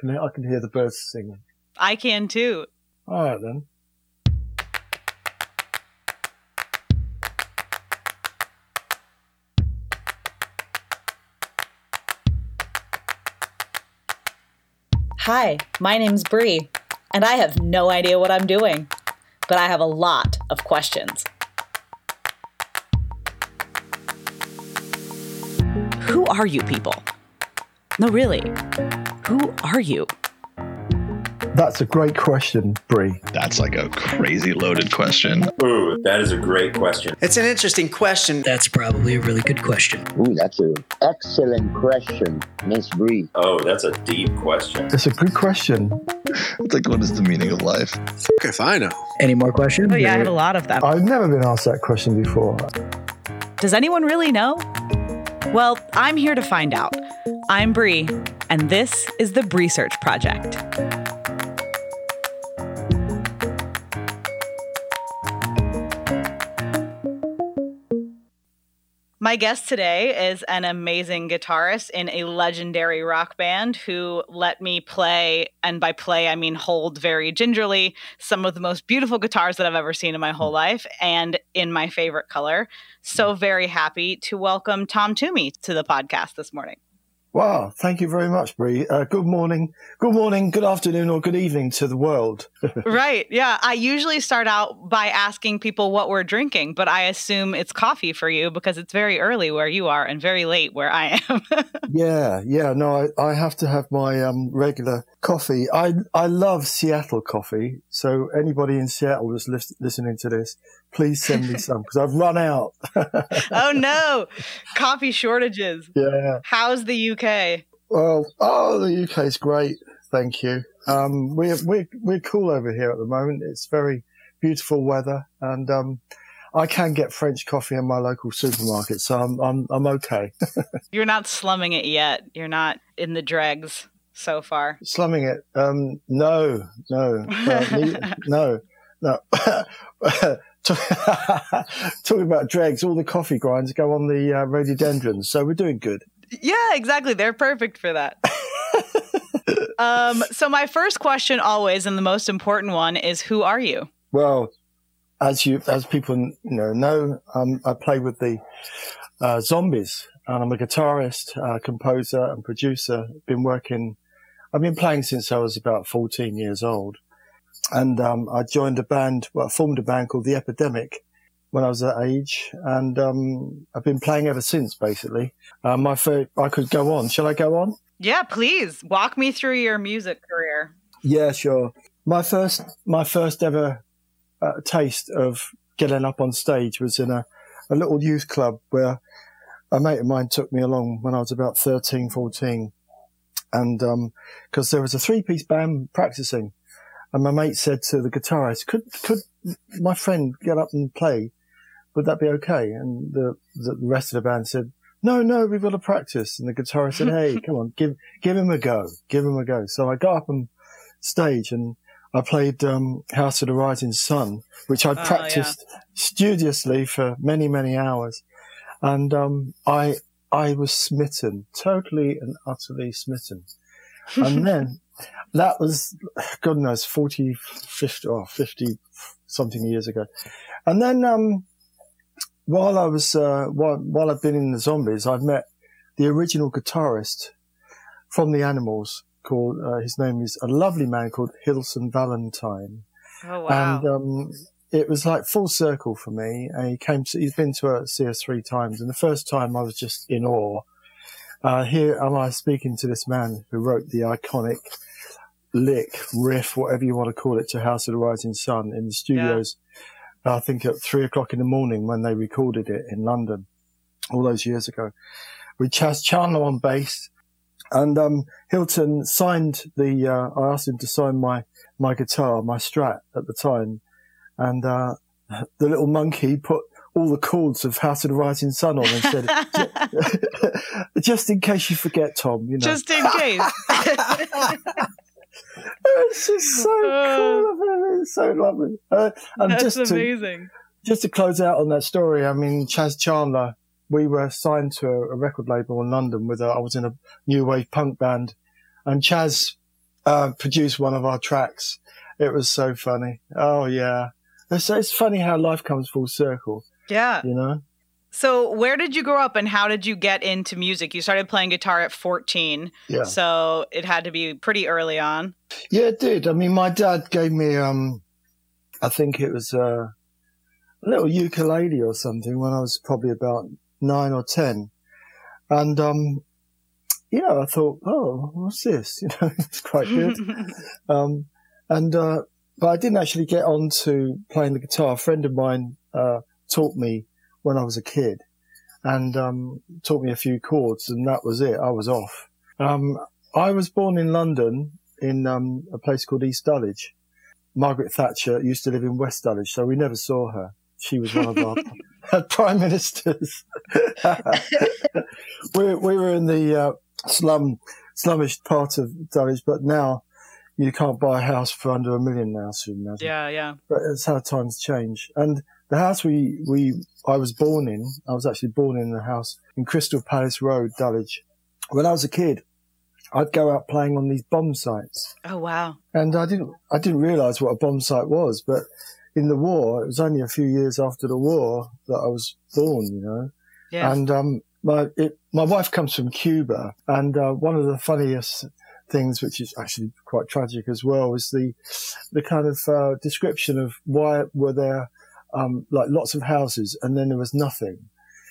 Can I can hear the birds singing. I can too. All right then. Hi, my name's Bree, and I have no idea what I'm doing, but I have a lot of questions. Who are you people? No, really. Who are you? That's a great question, Bree. That's like a crazy loaded question. Ooh, that is a great question. It's an interesting question. That's probably a really good question. Ooh, that's an excellent question, Miss Bree. Oh, that's a deep question. It's a good question. It's like, what is the meaning of life? Fuck if I know. Any more questions? Oh, yeah, I have a lot of them. I've never been asked that question before. Does anyone really know? Well, I'm here to find out. I'm Bree, and this is the Research Project. My guest today is an amazing guitarist in a legendary rock band who let me play, and by play, I mean hold very gingerly, some of the most beautiful guitars that I've ever seen in my whole life and in my favorite color. So, very happy to welcome Tom Toomey to the podcast this morning. Wow, thank you very much, Bree. Uh, good morning, good morning, good afternoon, or good evening to the world. right. Yeah. I usually start out by asking people what we're drinking, but I assume it's coffee for you because it's very early where you are and very late where I am. yeah, yeah. No, I, I have to have my um, regular coffee. I I love Seattle coffee. So anybody in Seattle that's lis- listening to this, please send me some because I've run out. oh no, coffee shortages. Yeah. How's the UK? Well, oh, the UK is great. Thank you. Um, we're we're we're cool over here at the moment. It's very beautiful weather, and um, I can get French coffee in my local supermarket, so I'm I'm I'm okay. You're not slumming it yet. You're not in the dregs so far. Slumming it? Um, no, no, me, no, no. Talking about dregs, all the coffee grinds go on the uh, rhododendrons, so we're doing good. Yeah, exactly. They're perfect for that. um, so my first question always, and the most important one, is who are you? Well, as you as people you know know, um, I play with the uh, Zombies, and I'm a guitarist, uh, composer, and producer. Been working. I've been playing since I was about 14 years old, and um, I joined a band. Well, I formed a band called The Epidemic when I was that age, and um, I've been playing ever since. Basically, uh, my fir- I could go on. Shall I go on? Yeah, please walk me through your music career. Yeah, sure. My first, my first ever uh, taste of getting up on stage was in a, a little youth club where a mate of mine took me along when I was about 13, 14. And, um, cause there was a three piece band practicing and my mate said to the guitarist, could, could my friend get up and play? Would that be okay? And the, the rest of the band said, no, no, we've got to practice. And the guitarist said, Hey, come on, give, give him a go. Give him a go. So I got up on stage and I played, um, House of the Rising Sun, which I'd Oh, practiced studiously for many, many hours. And, um, I, I was smitten, totally and utterly smitten. And then that was, God knows, 40, 50, or 50 something years ago. And then, um, while I was, uh, while, while I've been in the zombies, I've met the original guitarist from the Animals called, uh, his name is a lovely man called Hilton Valentine. Oh wow! And, um, it was like full circle for me. And he came to, he's been to uh, see us three times. And the first time I was just in awe. Uh, here am I speaking to this man who wrote the iconic lick, riff, whatever you want to call it, to House of the Rising Sun in the studios. I think at three o'clock in the morning when they recorded it in London all those years ago with Chas Chandler on bass. And, um, Hilton signed the, uh, I asked him to sign my, my guitar, my strat at the time. And, uh, the little monkey put all the chords of House of the Rising Sun on and said, just in case you forget, Tom, you know. Just in case. It's just so cool. of him. It's so lovely. Uh, and That's just to, amazing. just to close out on that story, I mean, Chas Chandler, we were signed to a, a record label in London with a, I was in a new wave punk band and Chas uh, produced one of our tracks. It was so funny. Oh yeah, it's, it's funny how life comes full circle. Yeah. You know. So, where did you grow up and how did you get into music? You started playing guitar at 14. Yeah. So, it had to be pretty early on. Yeah, it did. I mean, my dad gave me, um, I think it was uh, a little ukulele or something when I was probably about nine or 10. And, um, you know, I thought, oh, what's this? You know, it's quite good. um, and, uh, but I didn't actually get on to playing the guitar. A friend of mine, uh, taught me when I was a kid and, um, taught me a few chords and that was it. I was off. Um, I was born in London in, um, a place called East Dulwich. Margaret Thatcher used to live in West Dulwich, so we never saw her. She was one of our prime ministers. we, we were in the, uh, slum, slumish part of Dulwich, but now you can't buy a house for under a million now, so you imagine. yeah, yeah. But it's how times change. And the house we, we, I was born in, I was actually born in the house in Crystal Palace Road, Dulwich. When I was a kid, I'd go out playing on these bomb sites. Oh, wow. And I didn't, I didn't realize what a bomb site was, but in the war, it was only a few years after the war that I was born, you know. Yeah. And, um, my, it, my wife comes from Cuba and, uh, one of the funniest things, which is actually quite tragic as well, was the, the kind of, uh, description of why were there, um, like lots of houses and then there was nothing.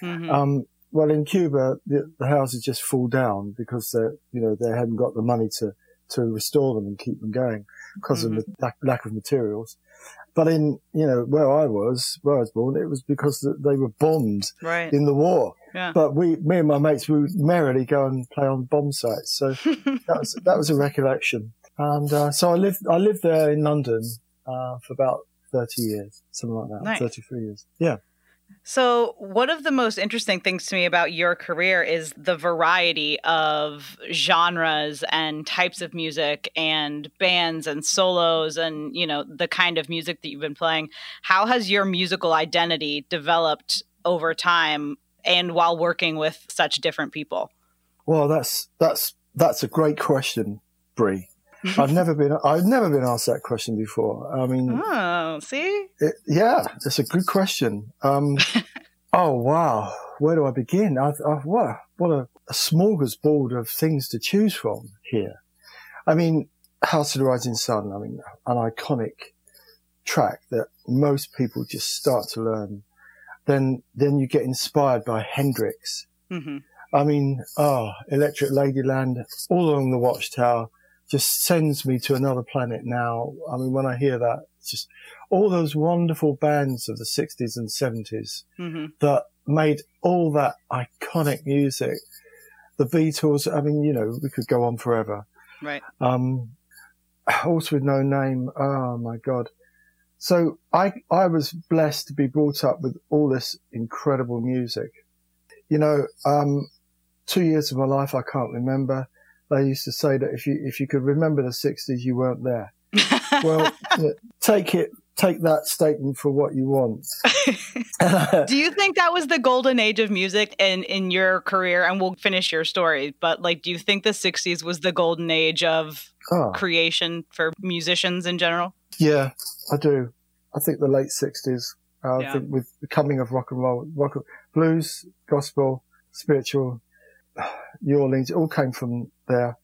Mhm. Um, well, in Cuba, the, the houses just fall down because they, you know, they hadn't got the money to, to restore them and keep them going because of the lack, lack of materials. But in, you know, where I was, where I was born, it was because they were bombed right. in the war. Yeah. But we, me and my mates, we would merrily go and play on bomb sites. So that was, that was a recollection. And, uh, so I lived, I lived there in London, uh, for about 30 years, something like that. Nice. 33 years. Yeah. So, one of the most interesting things to me about your career is the variety of genres and types of music and bands and solos and, you know, the kind of music that you've been playing. How has your musical identity developed over time and while working with such different people? Well, that's that's that's a great question, Bree. I've never been I've never been asked that question before. I mean, Oh, see? it, yeah, it's a good question. Um, oh wow, where do I begin? I, I, what what a, a smorgasbord of things to choose from here. I mean, House of the Rising Sun. I mean, an iconic track that most people just start to learn. Then then you get inspired by Hendrix. hmm I mean, oh, Electric Ladyland, all along the Watchtower, just sends me to another planet now. I mean, when I hear that, it's just all those wonderful bands of the 60s and 70s hmm that made all that iconic music. The Beatles, I mean, you know, we could go on forever. Right. Um, Horse with No Name, oh my God. So I, I was blessed to be brought up with all this incredible music. You know, um, two years of my life I can't remember. They used to say that if you if you could remember the sixties, you weren't there. Well, take it, take that statement for what you want. Do you think that was the golden age of music in in your career? And we'll finish your story, but like, do you think the '60s was the golden age of oh, creation for musicians in general? yeah, I do. I think the late sixties. Uh, Yeah. I think with the coming of rock and roll, rock, blues, gospel, spiritual, New Orleans, it all came from there.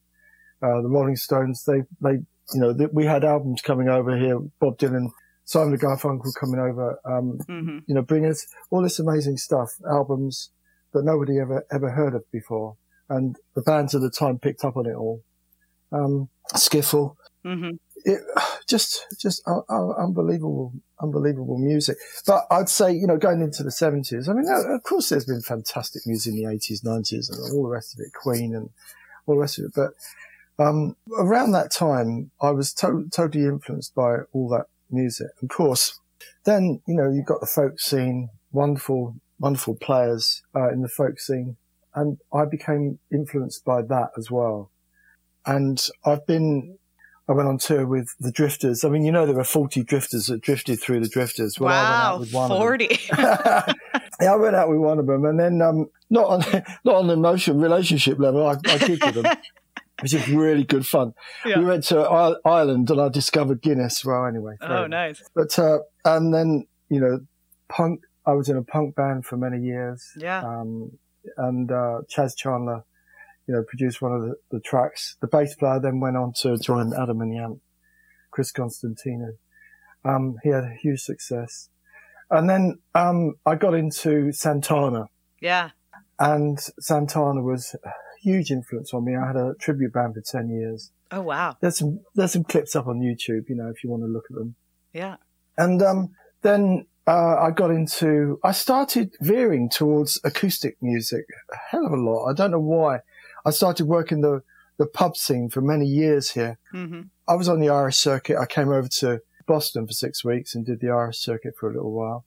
Uh, the Rolling Stones, they, they, you know, th- we had albums coming over here. Bob Dylan, Simon Garfunkel coming over. Um, hmm you know, bring us all this amazing stuff, albums that nobody ever, ever heard of before. And the bands of the time picked up on it all. Um, Skiffle, hmm it, just, just uh, uh, unbelievable, unbelievable music. But I'd say, you know, going into the seventies, I mean, of course there's been fantastic music in the eighties, nineties and all the rest of it, Queen and all the rest of it. But, um, around that time, I was to- totally influenced by all that music. Of course, then, you know, you've got the folk scene, wonderful, wonderful players, uh, in the folk scene. And I became influenced by that as well. And I've been, I went on tour with the Drifters. I mean, you know, there were 40 Drifters that drifted through the Drifters. Well, I went out wow, with one forty. yeah, I went out with one of them, and then um, not on not on the emotional relationship level. I, I gigged with them, which is really good fun. Yeah. We went to Ireland and I discovered Guinness. Well, anyway. Oh, nice. But uh, and then you know, punk. I was in a punk band for many years. Yeah. Um, and uh, Chas Chandler, you know, produced one of the, the tracks. The bass player then went on to join Adam and the Yamp, Chris Constantinou. Um, he had a huge success. And then um, I got into Santana, Yeah. and Santana was huge influence on me. I had a tribute band for ten years. Oh, wow. There's some there's some clips up on YouTube, you know, if you want to look at them. Yeah. And um, then uh, I got into, I started veering towards acoustic music a hell of a lot. I don't know why. I started working the, the pub scene for many years here. hmm I was on the Irish circuit. I came over to Boston for six weeks and did the Irish circuit for a little while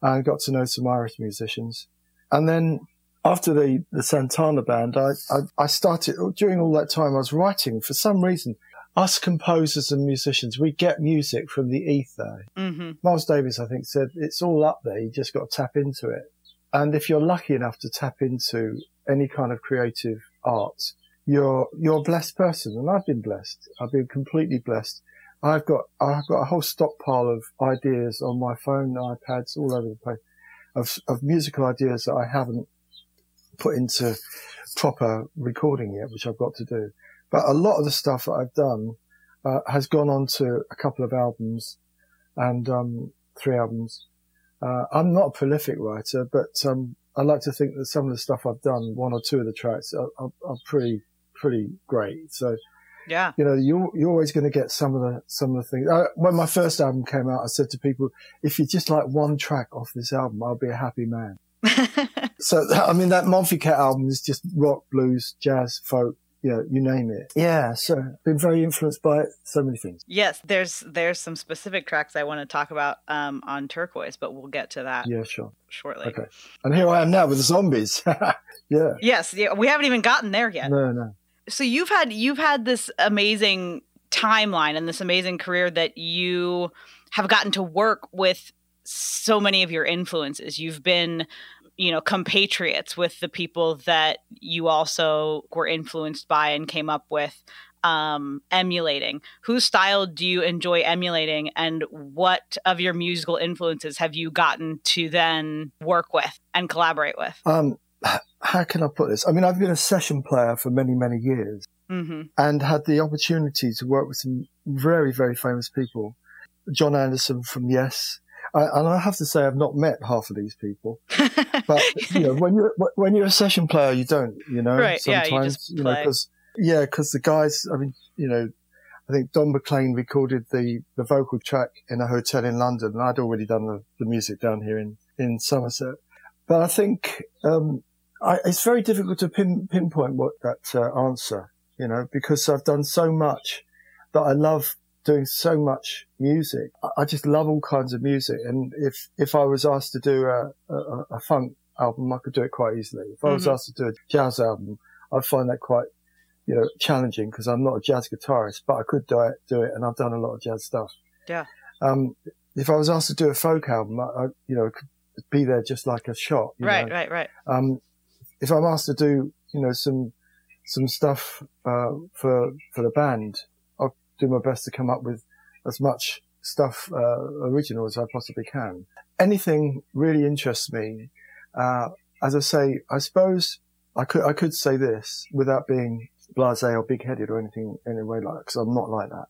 and got to know some Irish musicians. And then after the, the Santana band, I, I, I started, during all that time, I was writing for some reason. Us composers and musicians, we get music from the ether. hmm Miles Davis, I think, said it's all up there. You just got to tap into it. And if you're lucky enough to tap into any kind of creative art, you're you're a blessed person. And I've been blessed. I've been completely blessed. I've got I've got a whole stockpile of ideas on my phone, iPads, all over the place, of of musical ideas that I haven't put into proper recording yet, which I've got to do. But a lot of the stuff that I've done uh, has gone on to a couple of albums and um, three albums. Uh, I'm not a prolific writer, but um, I like to think that some of the stuff I've done, one or two of the tracks, are, are, are pretty pretty great. So Yeah. you know, you're you're always going to get some of the some of the things. I, when my first album came out, I said to people, if you just like one track off this album, I'll be a happy man. So I mean, that Monty Cat album is just rock, blues, jazz, folk, you know, you name it. Yeah, so been very influenced by it. So many things. yes, there's there's some specific tracks I want to talk about um, on Turquoise, but we'll get to that Yeah, sure. shortly. Okay. And here I am now with the zombies. yeah. Yes, yeah, we haven't even gotten there yet. No, no. so you've had you've had this amazing timeline and this amazing career that you have gotten to work with so many of your influences you've been you know compatriots with the people that you also were influenced by and came up with um emulating whose style do you enjoy emulating and what of your musical influences have you gotten to then work with and collaborate with Um, how can I put this? I mean, I've been a session player for many, many years hmm and had the opportunity to work with some very, very famous people. Jon Anderson from Yes. I, and I have to say, I've not met half of these people. But you know, when you're when you're a session player, you don't. You know, Right, yeah, you sometimes just know because yeah, because the guys. I mean, you know, I think Don McLean recorded the the vocal track in a hotel in London, and I'd already done the, the music down here in in Somerset. But I think um, I, it's very difficult to pin, pinpoint what that uh, answer. You know, because I've done so much that I love doing so much music. I- just love all kinds of music. And if, if I was asked to do a, a, a funk album, I could do it quite easily. If I was Mhm. asked to do a jazz album, I'd find that quite, you know, challenging because I'm not a jazz guitarist, but I could do it, do it. And I've done a lot of jazz stuff. Yeah. Um, if I was asked to do a folk album, I, I you know, could be there just like a shot. right know. right right Um, if I'm asked to do, you know, some some stuff uh, for for the band, do my best to come up with as much stuff uh, original as I possibly can. Anything really interests me. Uh, as I say, I suppose I could I could say this without being blasé or big headed or anything anyway like because I'm not like that.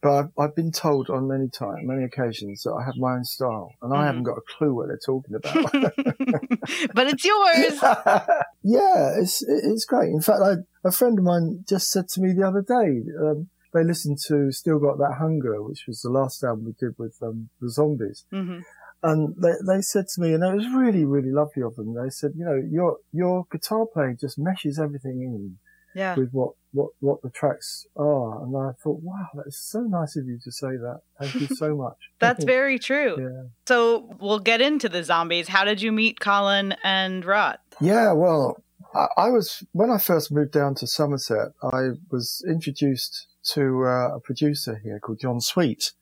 But I've, I've been told on many times, many occasions that I have my own style, and Mhm. I haven't got a clue what they're talking about. but it's yours yeah, it's it's great. In fact, I, a friend of mine just said to me the other day, um, they listened to "Still Got That Hunger," which was the last album we did with um, the Zombies, hmm and they they said to me, and it was really really lovely of them. They said, you know, your your guitar playing just meshes everything in yeah with what what what the tracks are, and I thought, wow, that's so nice of you to say that. Thank you so much. That's very true. Yeah. So we'll get into the zombies. How did you meet Colin and Rod? Yeah, well, I, I was when I first moved down to Somerset. I was introduced to uh, a producer here called John Sweet,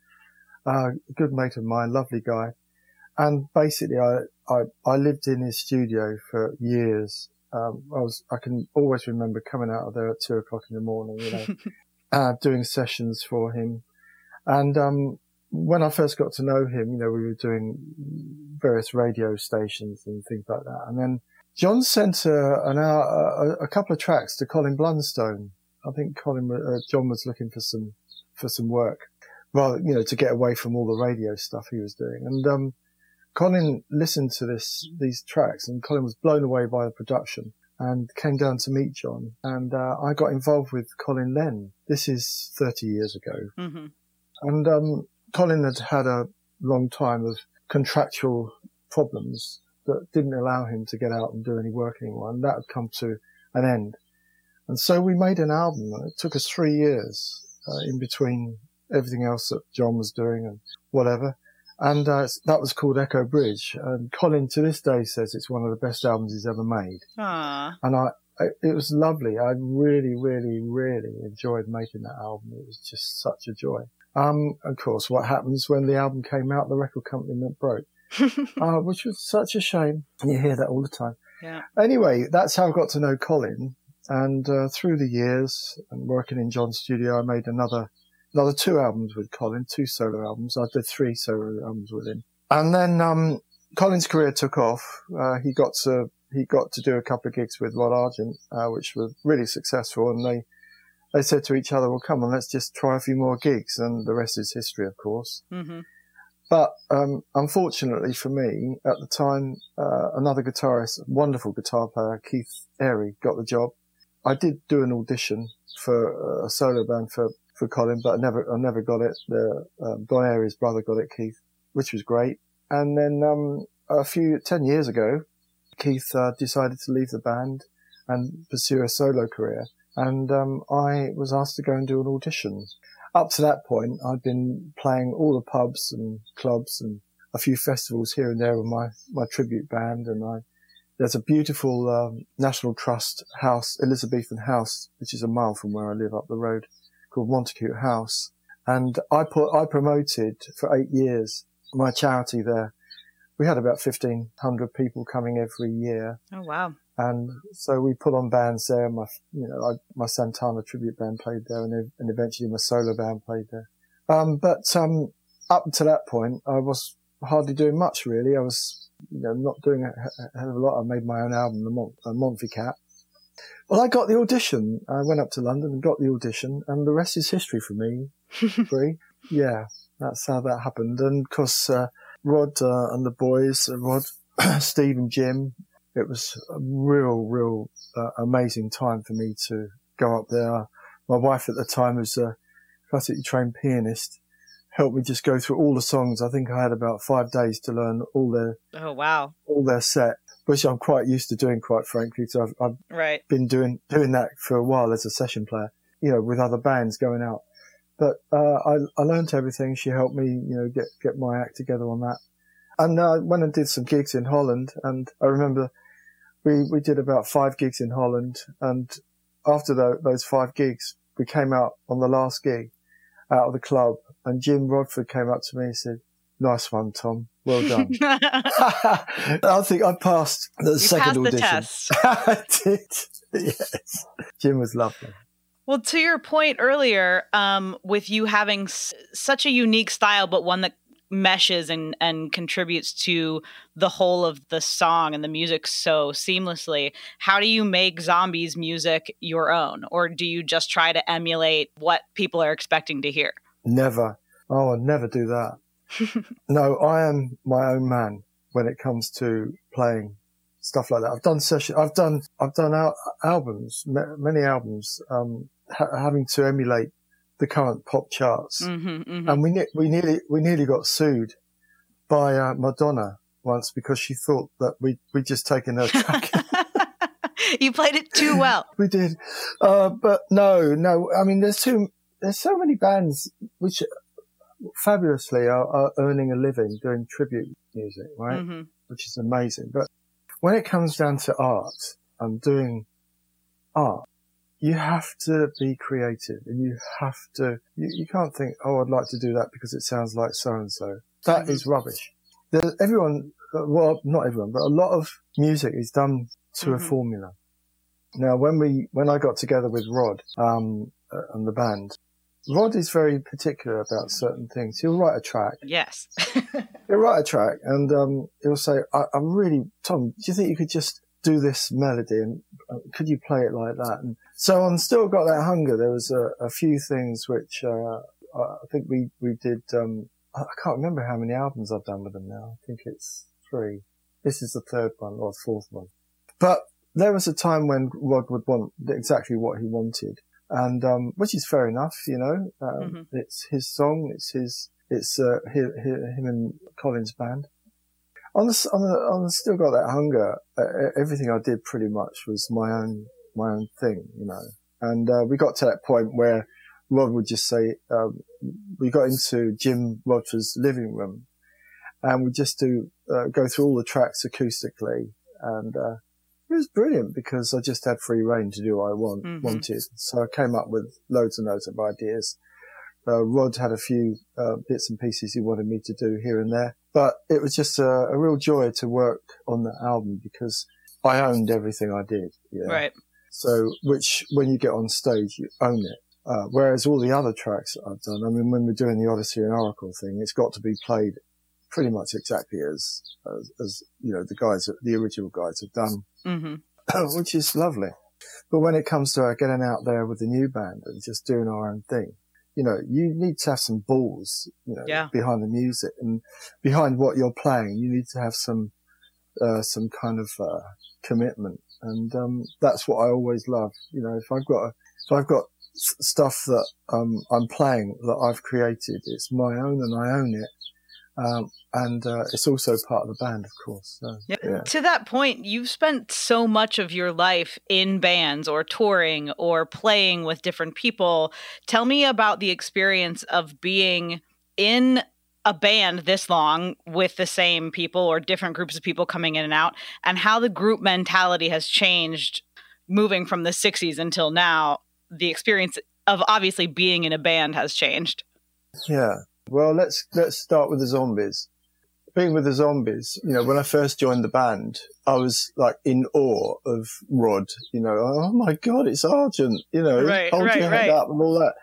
uh, a good mate of mine, lovely guy. And basically, I, I I lived in his studio for years, Um, I was, I can always remember coming out of there at two o'clock in the morning, you know, uh, doing sessions for him. And, um, when I first got to know him, you know, we were doing various radio stations and things like that. And then John sent a, an hour, a, a couple of tracks to Colin Blunstone. I think Colin, uh, John was looking for some, for some work rather, you know, to get away from all the radio stuff he was doing. And, um, Colin listened to this, these tracks and Colin was blown away by the production and came down to meet John. And, uh, I got involved with Colin Len. This is 30 years ago. Mm-hmm. And, um, Colin had had a long time of contractual problems that didn't allow him to get out and do any work anymore. And that had come to an end. And so we made an album and it took us three years uh, in between everything else that John was doing and whatever. And uh, that was called Echo Bridge. And Colin to this day says it's one of the best albums he's ever made. Aww. And I, it was lovely. I really, really, really enjoyed making that album. It was just such a joy. Um, of course, what happens when the album came out, the record company went broke, uh, which was such a shame. You hear that all the time. Yeah. Anyway, that's how I got to know Colin. And uh, through the years and working in John's studio, I made another another two albums with Colin, two solo albums. I did three solo albums with him. And then um, Colin's career took off. Uh, he got to he got to do a couple of gigs with Rod Argent, uh, which were really successful. And they they said to each other, "Well, come on, let's just try a few more gigs." And the rest is history, of course. Mm-hmm. But um, unfortunately for me, at the time, uh, another guitarist, wonderful guitar player, Keith Airey, got the job. I did do an audition for a solo band for, for Colin, but I never I never got it. The um, Don Airey's brother got it, Keith, which was great. And then um, a few ten years ago, Keith uh, decided to leave the band and pursue a solo career, and um, I was asked to go and do an audition up to that point, I'd been playing all the pubs and clubs and a few festivals here and there with my, my tribute band. And I, there's a beautiful um, National Trust house, Elizabethan house, which is a mile from where I live up the road, called Montacute House. And I put, I promoted for eight years my charity there. We had about 1500 people coming every year. Oh, wow. And so we put on bands there. My, you know, I, my Santana tribute band played there and, and eventually my solo band played there. Um, but, um, up to that point, I was hardly doing much really. I was, you know, not doing a, hell of a lot. I made my own album, the Mont, uh, Montfy Cat. Well, I got the audition. I went up to London and got the audition and the rest is history for me. Free. Yeah, that's how that happened. And of course, uh, Rod, uh, and the boys, uh, Rod, Steve and Jim, it was a real, real uh, amazing time for me to go up there. My wife at the time was a classically trained pianist, helped me just go through all the songs. I think I had about five days to learn all their oh wow all their set, which I'm quite used to doing, quite frankly. So I've, I've right. been doing doing that for a while as a session player, you know, with other bands going out. But uh, I, I learned everything. She helped me, you know, get get my act together on that. And I uh, went and did some gigs in Holland, and I remember we, we did about five gigs in Holland. And after the, those five gigs, we came out on the last gig out of the club and Jim Rodford came up to me and said, nice one, Tom. Well done. I think I passed the you second passed audition. I did. Yes. Jim was lovely. Well, to your point earlier, um, with you having s- such a unique style, but one that meshes and and contributes to the whole of the song and the music so seamlessly how do you make zombies music your own or do you just try to emulate what people are expecting to hear never oh i'd never do that no i am my own man when it comes to playing stuff like that i've done session i've done i've done al- albums many albums um, ha- having to emulate the current pop charts. Mm-hmm, mm-hmm. And we, ne- we nearly, we nearly got sued by uh, Madonna once because she thought that we, we just taken her track. you played it too well. we did. Uh, but no, no, I mean, there's too, there's so many bands which fabulously are, are earning a living doing tribute music, right? Mm-hmm. Which is amazing. But when it comes down to art and doing art, you have to be creative and you have to, you, you can't think, oh, I'd like to do that because it sounds like so and so. That is rubbish. There, everyone, well, not everyone, but a lot of music is done to Mhm. a formula. Now, when we when I got together with Rod um, uh, and the band, Rod is very particular about certain things. He'll write a track. Yes. He'll write a track, and um, he'll say, I, "I'm really Tom. Do you think you could just do this melody and uh, could you play it like that?" And so I'm still got that hunger. There was a, a few things which uh, I think we we did. Um, I can't remember how many albums I've done with them now. I think it's three. This is the third one or the fourth one. But there was a time when Rod would want exactly what he wanted, and um, which is fair enough, you know. Um, Mhm. It's his song. It's his. It's uh, hi- hi- him and Colin's band. On the, on the, on the still got that hunger. Uh, everything I did pretty much was my own my own thing, you know. And uh, we got to that point where Rod would just say, um, we got into Jim Rodford's living room, and we just do uh, go through all the tracks acoustically, and uh, it was brilliant because I just had free reign to do what I want, Mhm. wanted. So I came up with loads and loads of ideas. Uh, Rod had a few uh, bits and pieces he wanted me to do here and there, but it was just a, a real joy to work on the album because I owned everything I did. Yeah. Right. So, which when you get on stage, you own it. Uh, whereas all the other tracks that I've done, I mean, when we're doing the Odessey and Oracle thing, it's got to be played pretty much exactly as, as, as you know, the guys, the original guys have done, hmm which is lovely. But when it comes to uh, getting out there with the new band and just doing our own thing, you know, you need to have some balls, you know, Yeah. behind the music and behind what you're playing. You need to have some, uh, some kind of, uh, commitment. And, um, that's what I always love. You know, if I've got, a, if I've got stuff that, um, I'm playing that I've created, it's my own and I own it. Um, and, uh, it's also part of the band, of course. So, Yeah. yeah. To that point, you've spent so much of your life in bands or touring or playing with different people. Tell me about the experience of being in a band this long with the same people or different groups of people coming in and out, and how the group mentality has changed moving from the 60s until now. The experience of obviously being in a band has changed. Yeah. Well, let's let's start with the zombies. Being with the zombies, you know, when I first joined the band, I was like in awe of Rod. You know, oh my god, it's Argent. You know, Right, hold right, your right. head up and all that.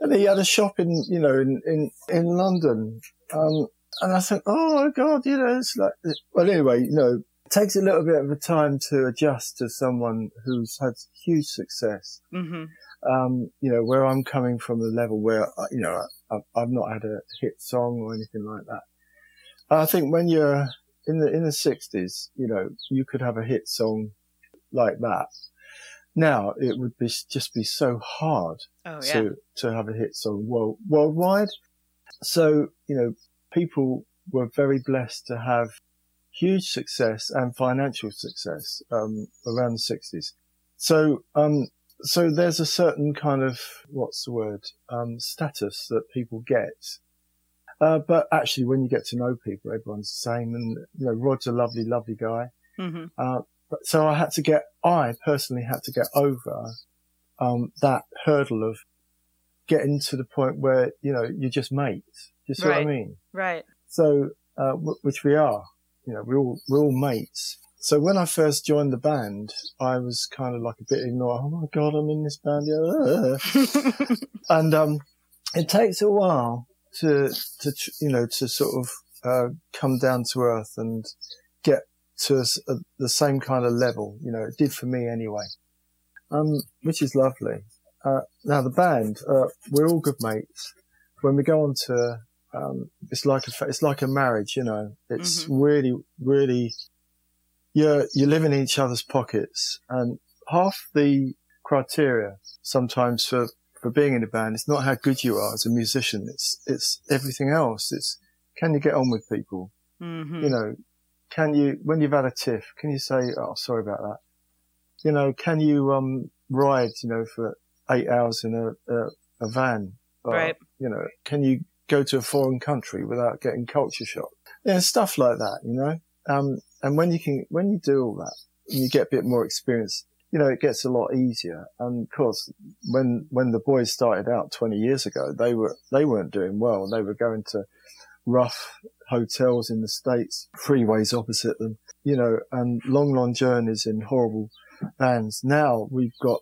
And he had a shop in, you know, in in in London. Um, and I thought, oh my god, you know, it's like. Well, anyway, you know, takes a little bit of a time to adjust to someone who's had huge success hmm um, you know, where I'm coming from the level where, uh, you know, I've, I've not had a hit song or anything like that. I think when you're in the, in the sixties, you know, you could have a hit song like that. Now it would be just be so hard Oh, yeah. to, to have a hit song world, worldwide. So, you know, people were very blessed to have huge success and financial success, um, around the sixties. So, um, so there's a certain kind of, what's the word, um, status that people get. Uh, but actually when you get to know people, everyone's the same. And, you know, Rod's a lovely, lovely guy. hmm Uh, but- so I had to get, I personally had to get over, um, that hurdle of getting to the point where, you know, you're just mates. Do you see what I mean? Right. So, uh, w- which we are, you know, we're all, we're all mates. So when I first joined the band, I was kind of like a bit ignored. Oh my God, I'm in this band. Yeah. and, um, it takes a while to, to, you know, to sort of, uh, come down to earth and get to a a- the same kind of level. You know, it did for me anyway. Um, which is lovely. Uh, now the band, uh, we're all good mates. When we go on to, um, it's like a, it's like a marriage, you know, it's really, really, you're, you're living in each other's pockets and half the criteria sometimes for, for being in a band, it's not how good you are as a musician. It's, it's everything else. It's, can you get on with people? hmm you know, can you, when you've had a tiff, can you say, oh, sorry about that? You know, can you, um, ride, you know, for eight hours in a, a, a van? Or, Right. You know, can you go to a foreign country without getting culture shock? Yeah, stuff like that, you know? Um, and when you can, when you do all that, and you get a bit more experience, you know, it gets a lot easier. And of course, when, when the boys started out 20 years ago, they were, they weren't doing well. They were going to rough hotels in the States, freeways opposite them, you know, and long, long journeys in horrible bands. Now we've got,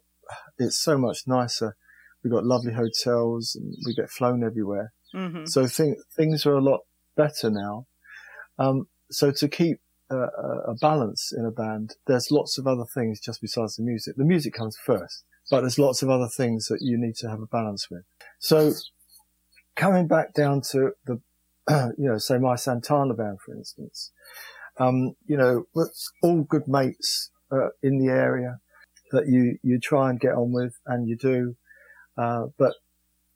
it's so much nicer. We've got lovely hotels and we get flown everywhere. Hmm So th- things are a lot better now. Um, so to keep a, a- balance in a band, there's lots of other things just besides the music. The music comes first, but there's lots of other things that you need to have a balance with. So coming back down to the, you know, say my Santana band, for instance, um, you know, all good mates uh, in the area that you, you try and get on with and you do. Uh, but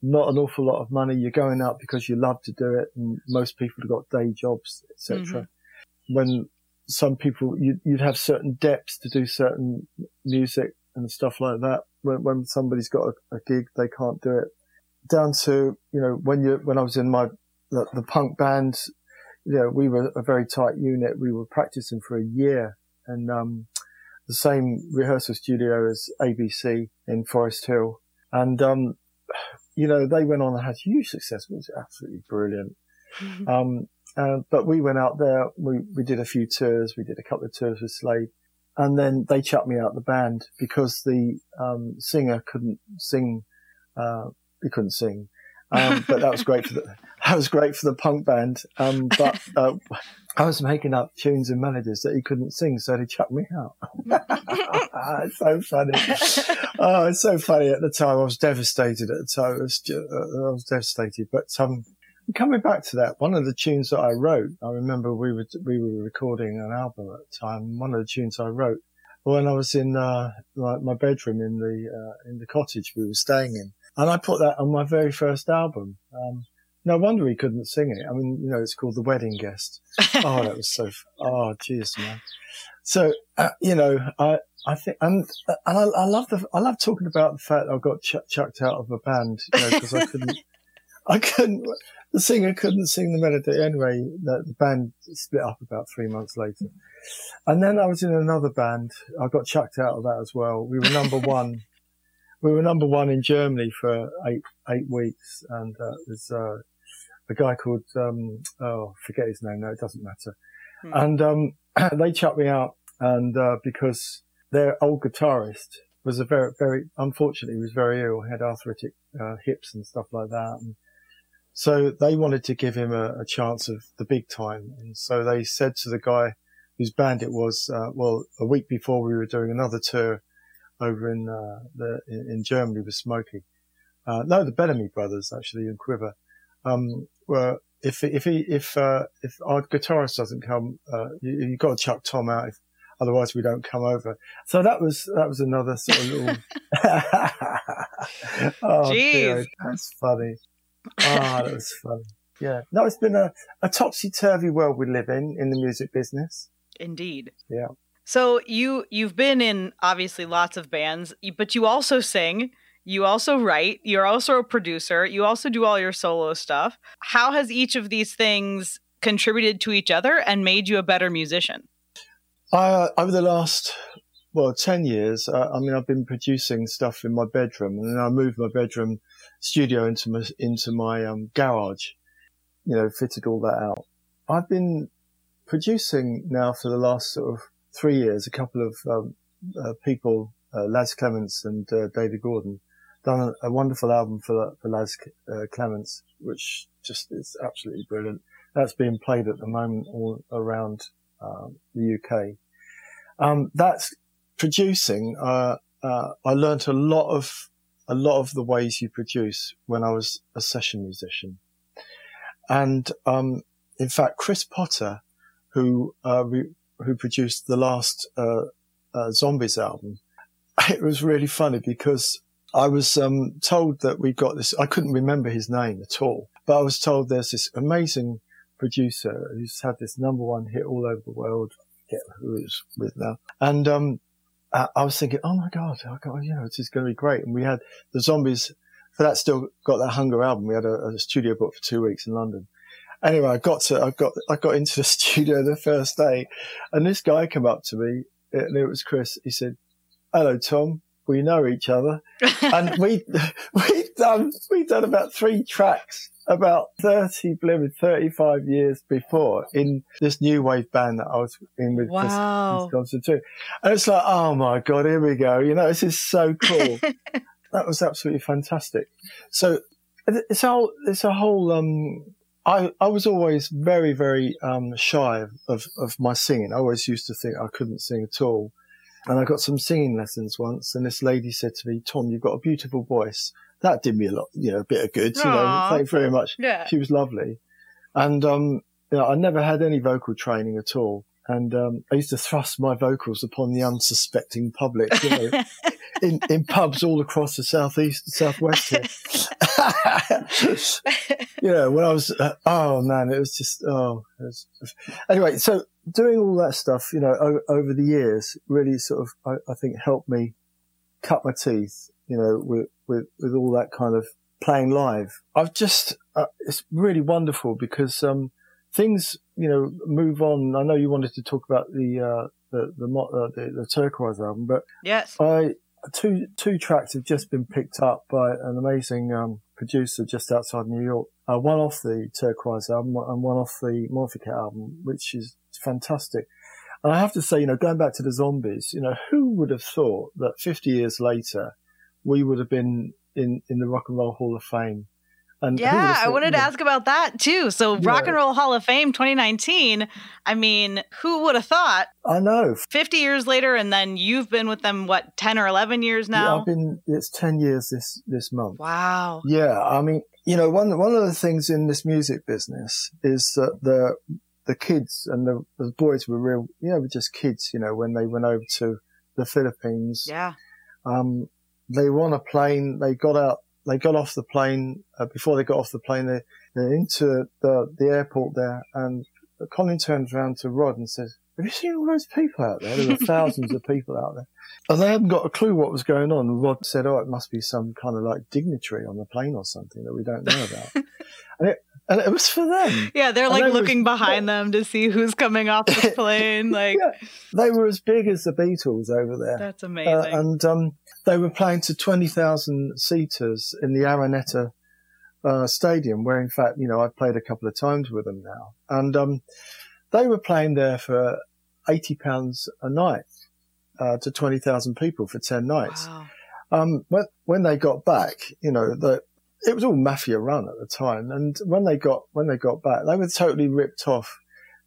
not an awful lot of money. You're going out because you love to do it, and most people have got day jobs, etc. When some people, you, you'd have certain depths to do certain music and stuff like that. When, when somebody's got a, a gig, they can't do it. Down to you know when you when I was in my the, the punk band, you know we were a very tight unit. We were practicing for a year, and um, the same rehearsal studio as ABC in Forest Hill, and um, you know, they went on and had huge success. It was absolutely brilliant. Um, uh, but we went out there, we, we did a few tours, we did a couple of tours with Slade, and then they chucked me out the band because the, um, singer couldn't sing, uh, he couldn't sing. Um, but that was great for the, that was great for the punk band. Um, but, uh, I was making up tunes and melodies that he couldn't sing, so they chucked me out. it's so funny. oh, it's so funny. At the time, I was devastated. At the time, I was, ju- uh, I was devastated. But um, coming back to that, one of the tunes that I wrote, I remember we were we were recording an album at the time. One of the tunes I wrote when I was in uh, my, my bedroom in the uh, in the cottage we were staying in, and I put that on my very first album. Um, no wonder he couldn't sing it. I mean, you know, it's called The Wedding Guest. Oh, that was so. F- oh, jeez, man. So uh, you know, I I think and and I, I love the I love talking about the fact I got ch- chucked out of a band you know because I couldn't I couldn't the singer couldn't sing the melody anyway. The, the band split up about three months later, and then I was in another band. I got chucked out of that as well. We were number one. We were number one in Germany for eight eight weeks, and uh, there's uh, a guy called um, oh forget his name. No, it doesn't matter. Hmm. And um, they chucked me out, and uh, because their old guitarist was a very very unfortunately he was very ill, had arthritic uh, hips and stuff like that, and so they wanted to give him a, a chance of the big time, and so they said to the guy whose band it was, uh, well, a week before we were doing another tour over in uh, the in, Germany with Smokie. Uh, no, the Bellamy brothers actually in Quiver. Um, were if if he if uh, if our guitarist doesn't come, uh, you, you've got to chuck Tom out. If, otherwise, we don't come over. So that was that was another sort of little. oh, dear, Jeez. that's funny. Ah, that was funny. Yeah, no, it's been a, a topsy turvy world we live in in the music business. Indeed. Yeah. So you you've been in obviously lots of bands, but you also sing, you also write, you're also a producer, you also do all your solo stuff. How has each of these things contributed to each other and made you a better musician? Uh, over the last, well, 10 years, uh, I mean, I've been producing stuff in my bedroom and then I moved my bedroom studio into my, into my, um, garage, you know, fitted all that out. I've been producing now for the last sort of three years, a couple of, um, uh, people, uh, Laz Clements and, uh, David Gordon done a, a wonderful album for, for Laz uh, Clements, which just is absolutely brilliant. That's being played at the moment all around, um, the UK. Um, that's producing. Uh, uh, I learnt a lot of a lot of the ways you produce when I was a session musician, and um, in fact, Chris Potter, who uh, who produced the last uh, uh, Zombies album, it was really funny because I was um, told that we got this. I couldn't remember his name at all, but I was told there's this amazing producer who's had this number one hit all over the world. Forget who it's with now, and um, I, I was thinking, oh my god, I got, you know, this is going to be great. And we had the Zombies. For that, still got that Hunger album. We had a, a studio book for two weeks in London. Anyway, I got to, I got, I got into the studio the first day, and this guy came up to me, and it was Chris. He said, "Hello, Tom." we know each other, and we we done we done about three tracks about 30, blimey, 35 years before in this new wave band that I was in with Chris Wow. Wisconsin too. And it's like, oh my God, here we go. You know, this is so cool. that was absolutely fantastic. So it's a whole, it's a whole, um, I, I was always very, very, um, shy of, of my singing. I always used to think I couldn't sing at all. And I got some singing lessons once and this lady said to me, Tom, you've got a beautiful voice. That did me a lot, you know, a bit of good, you know, thank you very much. Yeah. She was lovely. And, um, you know, I never had any vocal training at all. And, um, I used to thrust my vocals upon the unsuspecting public, you know, in, in pubs all across the southeast, southwest here. you know, when I was, uh, oh man, it was just, oh, it was, anyway, so doing all that stuff, you know, o- over the years really sort of, I, I think helped me cut my teeth, you know, with, with, with all that kind of playing live. I've just, uh, it's really wonderful because, um, things, you know, move on. I know you wanted to talk about the, uh, the, the, uh, the, the Turquoise album, but yes. I two two tracks have just been picked up by an amazing um, producer just outside New York. Uh, one off the Turquoise album and one off the Morphicat album, which is fantastic. And I have to say, you know, going back to the Zombies, you know, who would have thought that 50 years later we would have been in in the Rock and Roll Hall of Fame? And who would have Yeah, I wanted to ask about that too. So, Yeah. Rock and Roll Hall of Fame 2019. I mean, who would have thought? I know. 50 years later, and then you've been with them, what, 10 or 11 years Yeah, now? I've been. It's 10 years this this month. wow. Yeah, I mean, you know, one one of the things in this music business is that the the kids and the, the boys were real, you know, were just kids. You know, when they went over to the Philippines, Yeah. um, they were on a plane. They got out. They got off the plane uh, before they got off the plane. They they're into the the airport there, and Colin turns around to Rod and says, "Have you seen all those people out there? There were thousands of people out there." And they hadn't got a clue what was going on. Rod said, "Oh, it must be some kind of like dignitary on the plane or something that we don't know about." and it and it was for them. Yeah, they're And like they looking behind them to see who's coming off the plane. Like, Yeah. They were as big as the Beatles over there. that's Uh, amazing. and um, they were playing to 20,000 seaters in the Araneta uh, Stadium, where in fact, you know, I've played a couple of times with them now. And um, they were playing there for £80 a night uh, to 20,000 people for 10 nights. wow. Um, when, when they got back, you know, the, it was all mafia run at the time. And when they got, when they got back, they were totally ripped off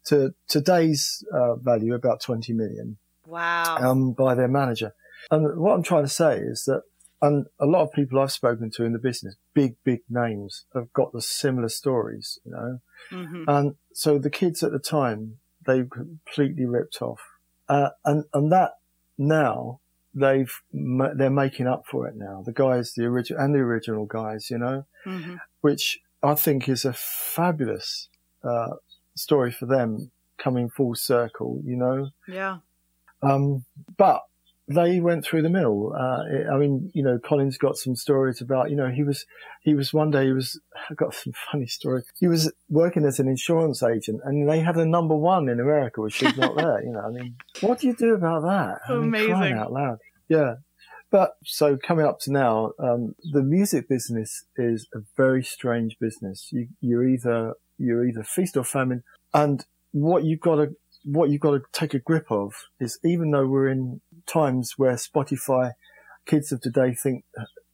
to today's uh, value, about 20 million Wow. um, by their manager. And what I'm trying to say is that, and a lot of people I've spoken to in the business, big, big names, have got the similar stories, you know. hmm And so the kids at the time, they completely ripped off. Uh, and, and that now they've, they're making up for it now. The guys, the original, and the original guys, you know, hmm which I think is a fabulous, uh, story for them coming full circle, you know. Yeah. Um, but they went through the mill. Uh, I mean, you know, Colin's got some stories about, you know, he was, he was one day, he was, I got some funny story. He was working as an insurance agent and they had a number one in America, which she's not there, you know, I mean, what do you do about that? I mean, crying Amazing. out loud. Yeah. But so coming up to now, um, the music business is a very strange business. You, you're either, you're either feast or famine and what you've got to what you've got to take a grip of is even though we're in times where Spotify kids of today think,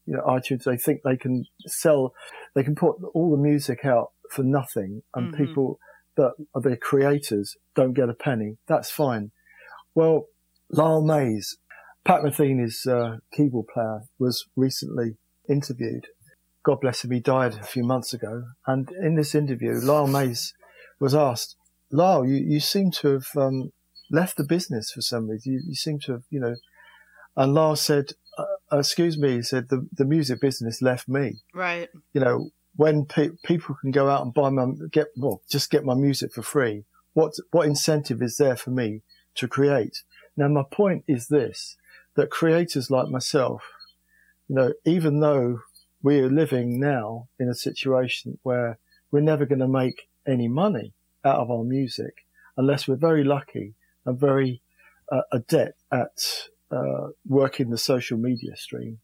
you know, iTunes, they think they can sell, they can put all the music out for nothing and Mhm. people that are the creators don't get a penny. That's fine. Well, Lyle Mays, Pat Metheny's uh, keyboard player was recently interviewed. God bless him, he died a few months ago. And in this interview, Lyle Mays was asked, Lyle, you, you seem to have um, left the business for some reason. You, you seem to have, you know. And Lyle said, uh, "Excuse me," he said, "the the music business left me. Right. You know, when pe- people can go out and buy my get well, just get my music for free. What what incentive is there for me to create? Now, my point is this: that creators like myself, you know, even though we are living now in a situation where we're never going to make any money out of our music unless we're very lucky and very uh, adept at uh, working the social media stream,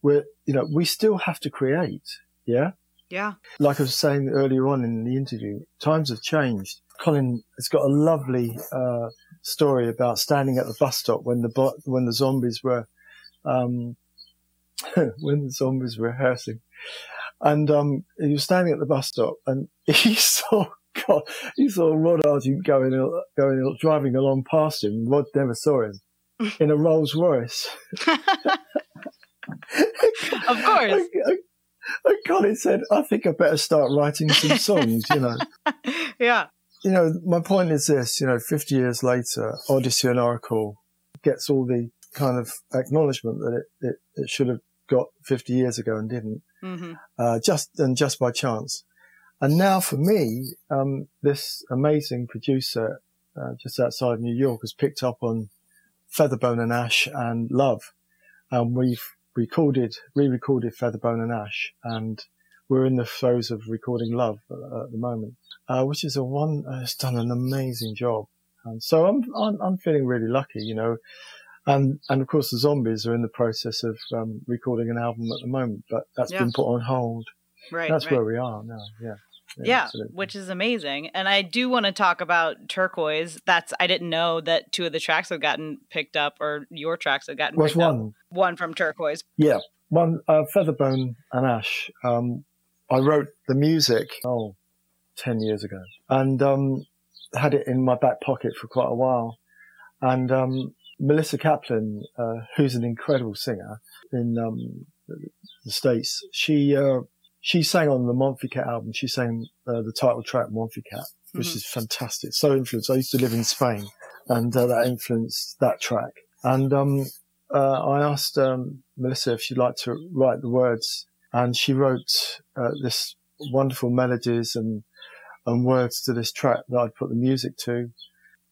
where you know we still have to create. Yeah, Yeah. like I was saying earlier on in the interview, times have changed. Colin has got a lovely uh, story about standing at the bus stop when the bo- when the zombies were um, when the zombies were rehearsing, and um, he was standing at the bus stop and he saw God, he saw Rod Argent going going driving along past him. Rod never saw him in a Rolls Royce. Of course. And- Colin said, "I think I better start writing some songs." You know. yeah. you know, my point is this, you know, 50 years later, Odessey and Oracle gets all the kind of acknowledgement that it, it, it should have got 50 years ago and didn't, hmm uh, just, and just by chance. And now for me, um, this amazing producer, uh, just outside New York has picked up on Featherbone and Ash and Love. And we've recorded, re-recorded Featherbone and Ash and we're in the throes of recording Love uh, at the moment uh, which is a one uh, has done an amazing job. And so I'm, I'm I'm feeling really lucky, you know. And and of course the Zombies are in the process of um, recording an album at the moment, but that's Yeah. been put on hold. Right. that's right. where we are now. Yeah. Yeah, absolutely. which is amazing. And I do want to talk about Turquoise. That's I didn't know that two of the tracks have gotten picked up, or your tracks have gotten was picked up. one. One from Turquoise. Yeah, one uh, Featherbone and Ash. Um, I wrote the music oh, 10 years ago, and um, had it in my back pocket for quite a while. And um, Melissa Kaplan, uh, who's an incredible singer in um, the states, she uh, she sang on the Monfy Cat album. She sang uh, the title track Monfy Cat, which Mhm. is fantastic. So influenced. I used to live in Spain, and uh, that influenced that track. And um, uh, I asked um, Melissa if she'd like to write the words, and she wrote uh, this wonderful melodies and and words to this track that I'd put the music to,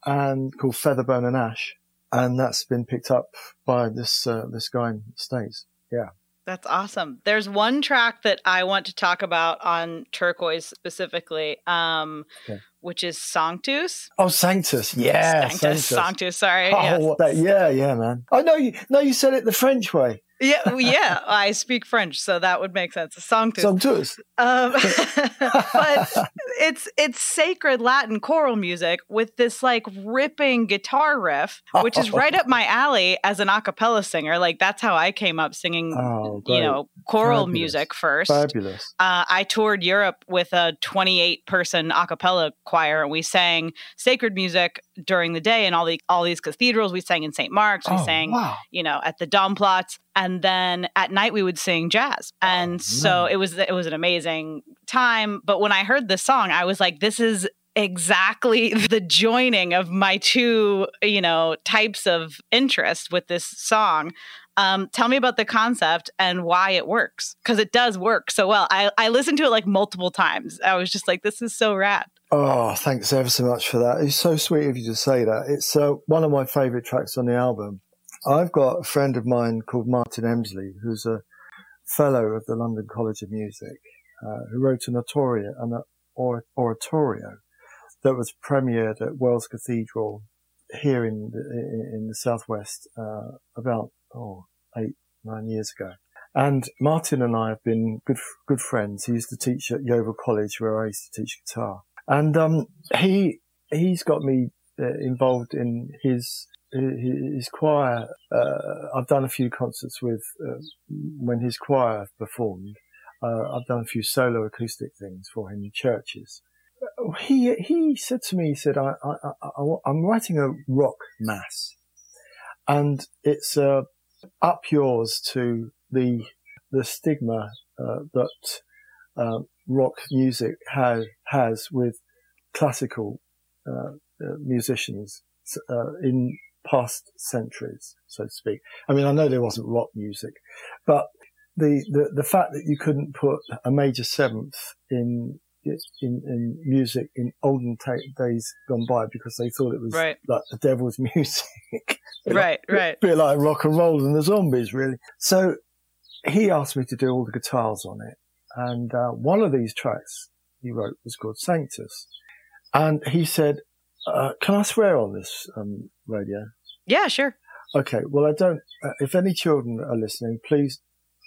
and called Featherbone and Ash, and that's been picked up by this uh, this guy in the states. Yeah, That's awesome. There's one track that I want to talk about on Turquoise specifically, um, Okay. which is Sanctus. Oh, Sanctus, yeah, Sanctus. Sanctus. Sorry. Oh, yes. that- yeah, yeah, man. I know you. No, you said it the French way. Yeah, well, yeah. I speak French, so that would make sense. Sanctus. Sanctus. Um, but it's it's sacred Latin choral music with this like ripping guitar riff, which is right up my alley as an a cappella singer. Like that's how I came up singing, Oh, you know, choral Fabulous. music first. fabulous. Uh, I toured Europe with a 28 person a cappella choir, and we sang sacred music during the day in all the all these cathedrals. We sang in St. Mark's. We oh, sang wow. you know, at the Domplatz, And then at night we would sing jazz. And so nice. it was it was an amazing time. But when I heard this song, I was like, this is exactly the joining of my two, you know, types of interest with this song. Um, tell me about the concept and why it works. Because it does work so well. I, I listened to it like multiple times. I was just like, this is so rad. Oh, thanks ever so much for that. It's so sweet of you to say that. It's uh, one of my favourite tracks on the album. I've got a friend of mine called Martin Emsley, who's a fellow of the London College of Music, uh, who wrote an oratorio, an or- oratorio that was premiered at Wells Cathedral here in the, in the southwest uh, about oh eight nine years ago. And Martin and I have been good good friends. He used to teach at Yeovil College, where I used to teach guitar. And um, he he's got me uh, involved in his his choir. Uh, I've done a few concerts with uh, when his choir performed. Uh, I've done a few solo acoustic things for him in churches. He he said to me, he said, I, I, I, am writing a rock mass, and it's uh, up yours to the the stigma uh, that uh, rock music has has with classical uh, uh, musicians uh, in past centuries, so to speak. I mean, I know there wasn't rock music, but the, the, the fact that you couldn't put a major seventh in in, in music in olden ta days gone by because they thought it was Right. like the devil's music. Right, like, right. Bit like rock and roll and the zombies, really. So he asked me to do all the guitars on it. And uh, one of these tracks he wrote was called Sanctus. And he said, uh, Can I swear on this um, radio? Yeah, sure. Okay, well, I don't. Uh, if any children are listening, please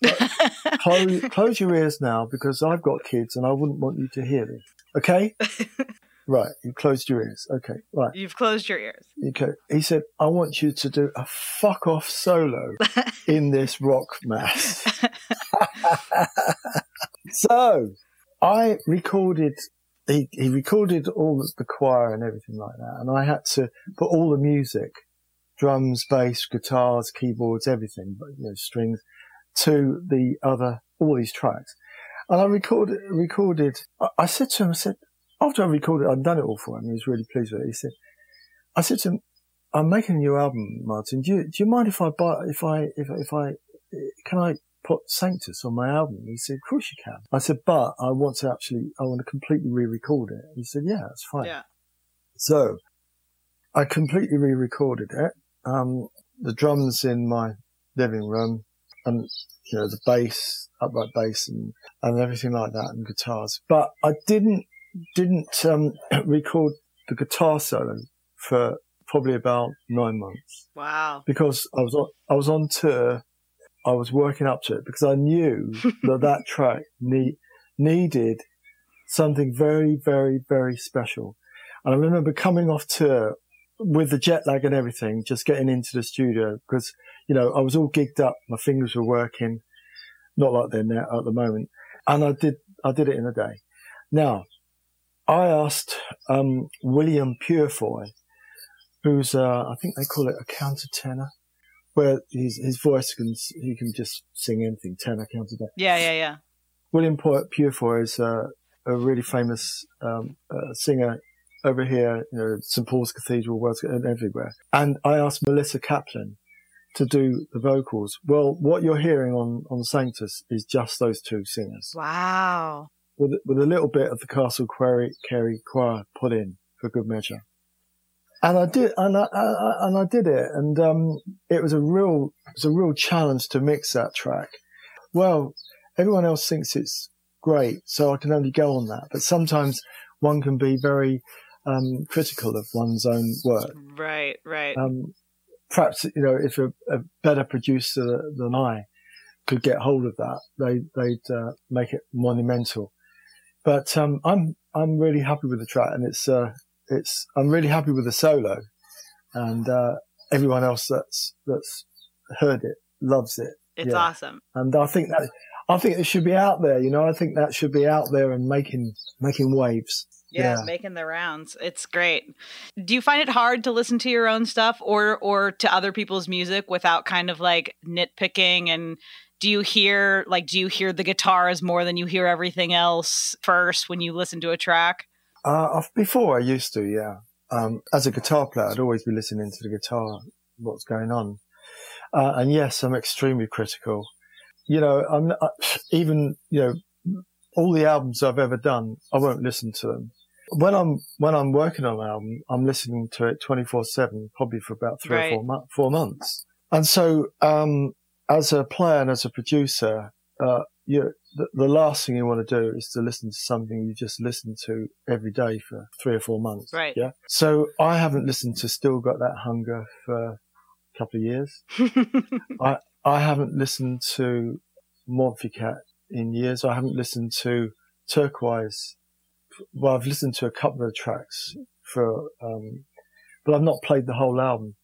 close, close your ears now because I've got kids and I wouldn't want you to hear this. Okay? right, you closed your ears. Okay, right. You've closed your ears. Okay. He said, I want you to do a fuck off solo in this rock mass. So I recorded, he, he recorded all the, choir and everything like that. And I had to put all the music, drums, bass, guitars, keyboards, everything, but you know, strings to the other, all these tracks. And I recorded, recorded, I, I said to him, I said, after I recorded, I'd done it all for him. He was really pleased with it. He said, I said to him, I'm making a new album, Martin. Do you, do you mind if I buy, if I, if, if I, can I put Sanctus on my album? He said, of course you can. I said, but I want to actually, I want to completely re-record it. He said, yeah, that's fine. Yeah. So I completely re-recorded it. Um, the drums in my living room and, you know, the bass, upright bass and, and everything like that and guitars. But I didn't, didn't, um, record the guitar solo for probably about nine months Wow. because I was on, I was on tour. I was working up to it because I knew that that track need, needed something very, very, very special. And I remember coming off tour with the jet lag and everything, just getting into the studio because, you know, I was all gigged up. My fingers were working, not like they're now at the moment. And I did, I did it in a day. Now, I asked, um, William Purefoy, who's, uh, I think they call it a countertenor, where his, his voice can, he can just sing anything, tenor, countertenor. Yeah, yeah, yeah. William Pu- Purefoy is uh, a really famous um, uh, singer over here, you know, St Paul's Cathedral, Wells, and everywhere. And I asked Melissa Kaplan to do the vocals. Well, what you're hearing on, on Sanctus is just those two singers Wow. with, with a little bit of the Castle Query, Cary choir put in for good measure. And I did, and I, I, and I did it, and um, it was a real, it was a real challenge to mix that track. Well, everyone else thinks it's great, so I can only go on that. But sometimes one can be very um, critical of one's own work. Right, right. Um, perhaps you know if a, a better producer than I could get hold of that, they they'd uh, make it monumental. But um, I'm I'm really happy with the track, and it's uh, it's I'm really happy with the solo, and uh, everyone else that's that's heard it loves it, it's yeah. awesome. and I think that I think it should be out there. You know, I think that should be out there and making making waves. Yeah, Yeah. making the rounds. It's great. Do you find it hard to listen to your own stuff or or to other people's music without kind of like nitpicking and do you hear like do you hear the guitars more than you hear everything else first when you listen to a track? Uh, before I used to, yeah. Um, as a guitar player, I'd always be listening to the guitar, what's going on. Uh, and yes, I'm extremely critical. You know, I'm I, even, you know, all the albums I've ever done, I won't listen to them. When I'm, when I'm working on an album, I'm listening to it 24 seven, probably for about three Right. or four, mo- four months. And so, um, as a player and as a producer, uh, you, the, the last thing you want to do is to listen to something you just listen to every day for three or four months. Right. Yeah. So I haven't listened to Still Got That Hunger for a couple of years. I I haven't listened to Morphicat in years. I haven't listened to Turquoise. Well, I've listened to a couple of tracks for, um, but I've not played the whole album.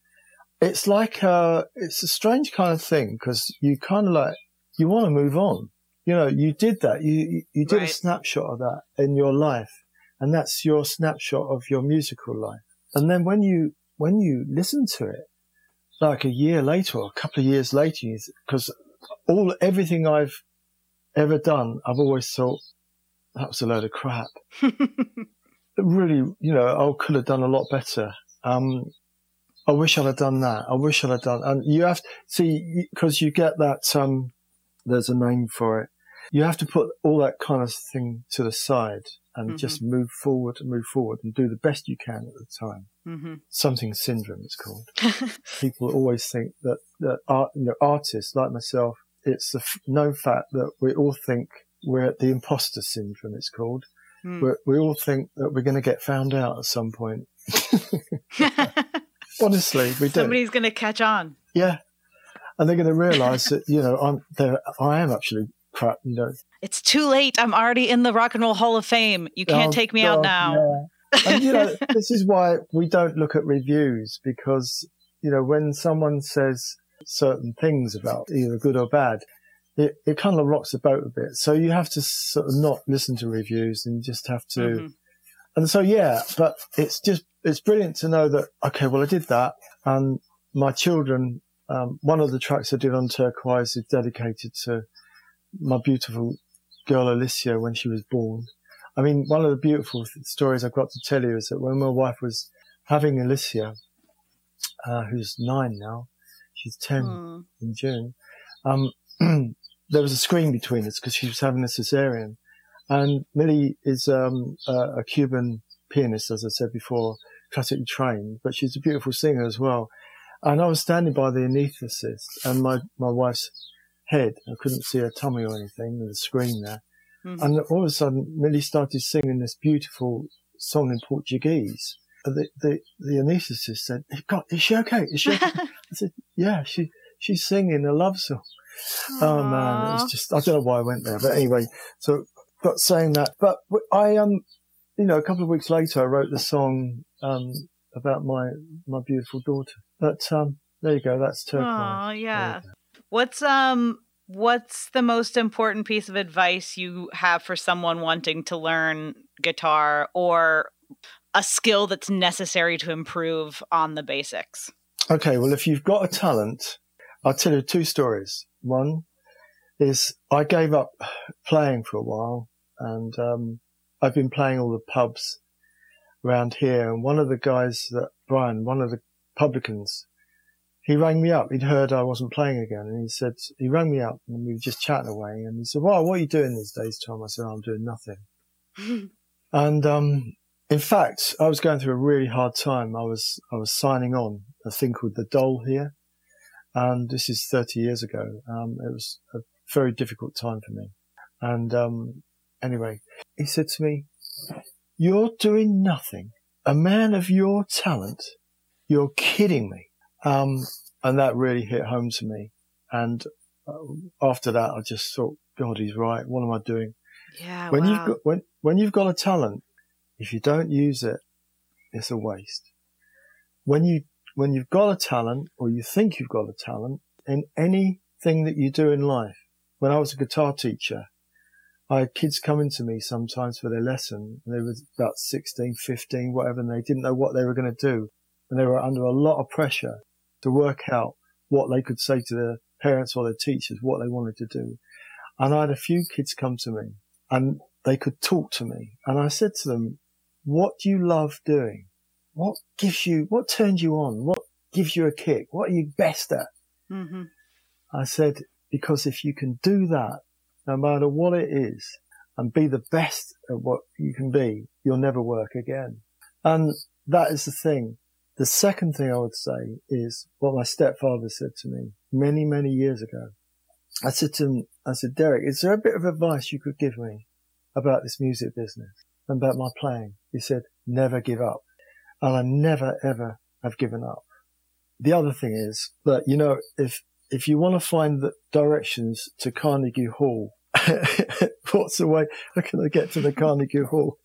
It's like, uh, it's a strange kind of thing because you kind of like, you want to move on. You know, you did that. You, you, did a snapshot of that in your life and that's your snapshot of your musical life. And then when you, when you listen to it, like a year later or a couple of years later, because all, everything I've ever done, I've always thought that was a load of crap. really, you know, I could have done a lot better. Um, I wish I'd have done that. I wish I'd have done, and you have to see, because you get that, um, there's a name for it. You have to put all that kind of thing to the side and Mhm. just move forward and move forward and do the best you can at the time. hmm Something syndrome, it's called. People always think that, that art, you know, artists like myself, it's the f- known fact that we all think we're at the imposter syndrome, it's called. Hmm. We're, we all think that we're going to get found out at some point. Honestly, we do. Somebody's gonna catch on. Yeah, and they're going to realise that you know I'm there. I am actually crap. You know, It's too late. I'm already in the Rock and Roll Hall of Fame. You can't Oh, take me out now. yeah. and you know, this is why we don't look at reviews because you know when someone says certain things about either good or bad, it, it kind of rocks the boat a bit. So you have to sort of not listen to reviews and you just have to. Mhm. And so yeah, but it's just it's brilliant to know that okay, well I did that, and my children. Um, one of the tracks I did on Turquoise is dedicated to my beautiful girl Alicia when she was born. I mean, one of the beautiful th- stories I've got to tell you is that when my wife was having Alicia, uh, who's nine now, she's 10 Mm. in June, um, there was a screen between us because she was having a cesarean. And Millie is um, a, a Cuban pianist, as I said before, classically trained, but she's a beautiful singer as well. And I was standing by the anaesthetist and my, my wife's head, I couldn't see her tummy or anything, there's a screen there. Mhm. And all of a sudden, Millie started singing this beautiful song in Portuguese. And the, the, the anaesthetist said, God, is she okay? Is she okay? I said, yeah, she, she's singing a love song. Oh man, it was just, I don't know why I went there, but anyway, so, but saying that, but I, um, you know, a couple of weeks later, I wrote the song, um, about my, my beautiful daughter. But, um, there you go. That's turquoise. Oh, yeah. What's um what's the most important piece of advice you have for someone wanting to learn guitar or a skill that's necessary to improve on the basics? Okay, well, if you've got a talent, I'll tell you two stories. One is I gave up playing for a while and um, I've been playing all the pubs around here. And one of the guys that, Brian, one of the publicans, he rang me up. He'd heard I wasn't playing again. And he said, he rang me up and we were just chatting away. And he said, well, what are you doing these days, Tom? I said, "Oh, I'm doing nothing. And um, in fact, I was going through a really hard time. I was I was signing on a thing called the Dole here, and this is 30 years ago. Um, it was a very difficult time for me. And um, anyway, he said to me, "You're doing nothing. A man of your talent. You're kidding me." Um, and that really hit home to me. And uh, after that, I just thought, God, he's right. What am I doing? Yeah. when wow. you've got when when you've got a talent, if you don't use it, it's a waste. When you when you've got a talent or you think you've got a talent in anything that you do in life. When I was a guitar teacher, I had kids coming to me sometimes for their lesson. And they were about 16, 15, whatever, and they didn't know what they were going to do. And they were under a lot of pressure to work out what they could say to their parents or their teachers, what they wanted to do. And I had a few kids come to me and they could talk to me. And I said to them, what do you love doing? What gives you, what turns you on? What gives you a kick? What are you best at? hmm I said, because if you can do that, no matter what it is, and be the best at what you can be, you'll never work again. And that is the thing. The second thing I would say is what my stepfather said to me many, many years ago. I said to him, I said, Derek, is there a bit of advice you could give me about this music business and about my playing? He said, never give up. And I never, ever have given up. The other thing is that, you know, if, if you want to find the directions to Carnegie Hall, what's the way? How can I get to the Carnegie Hall?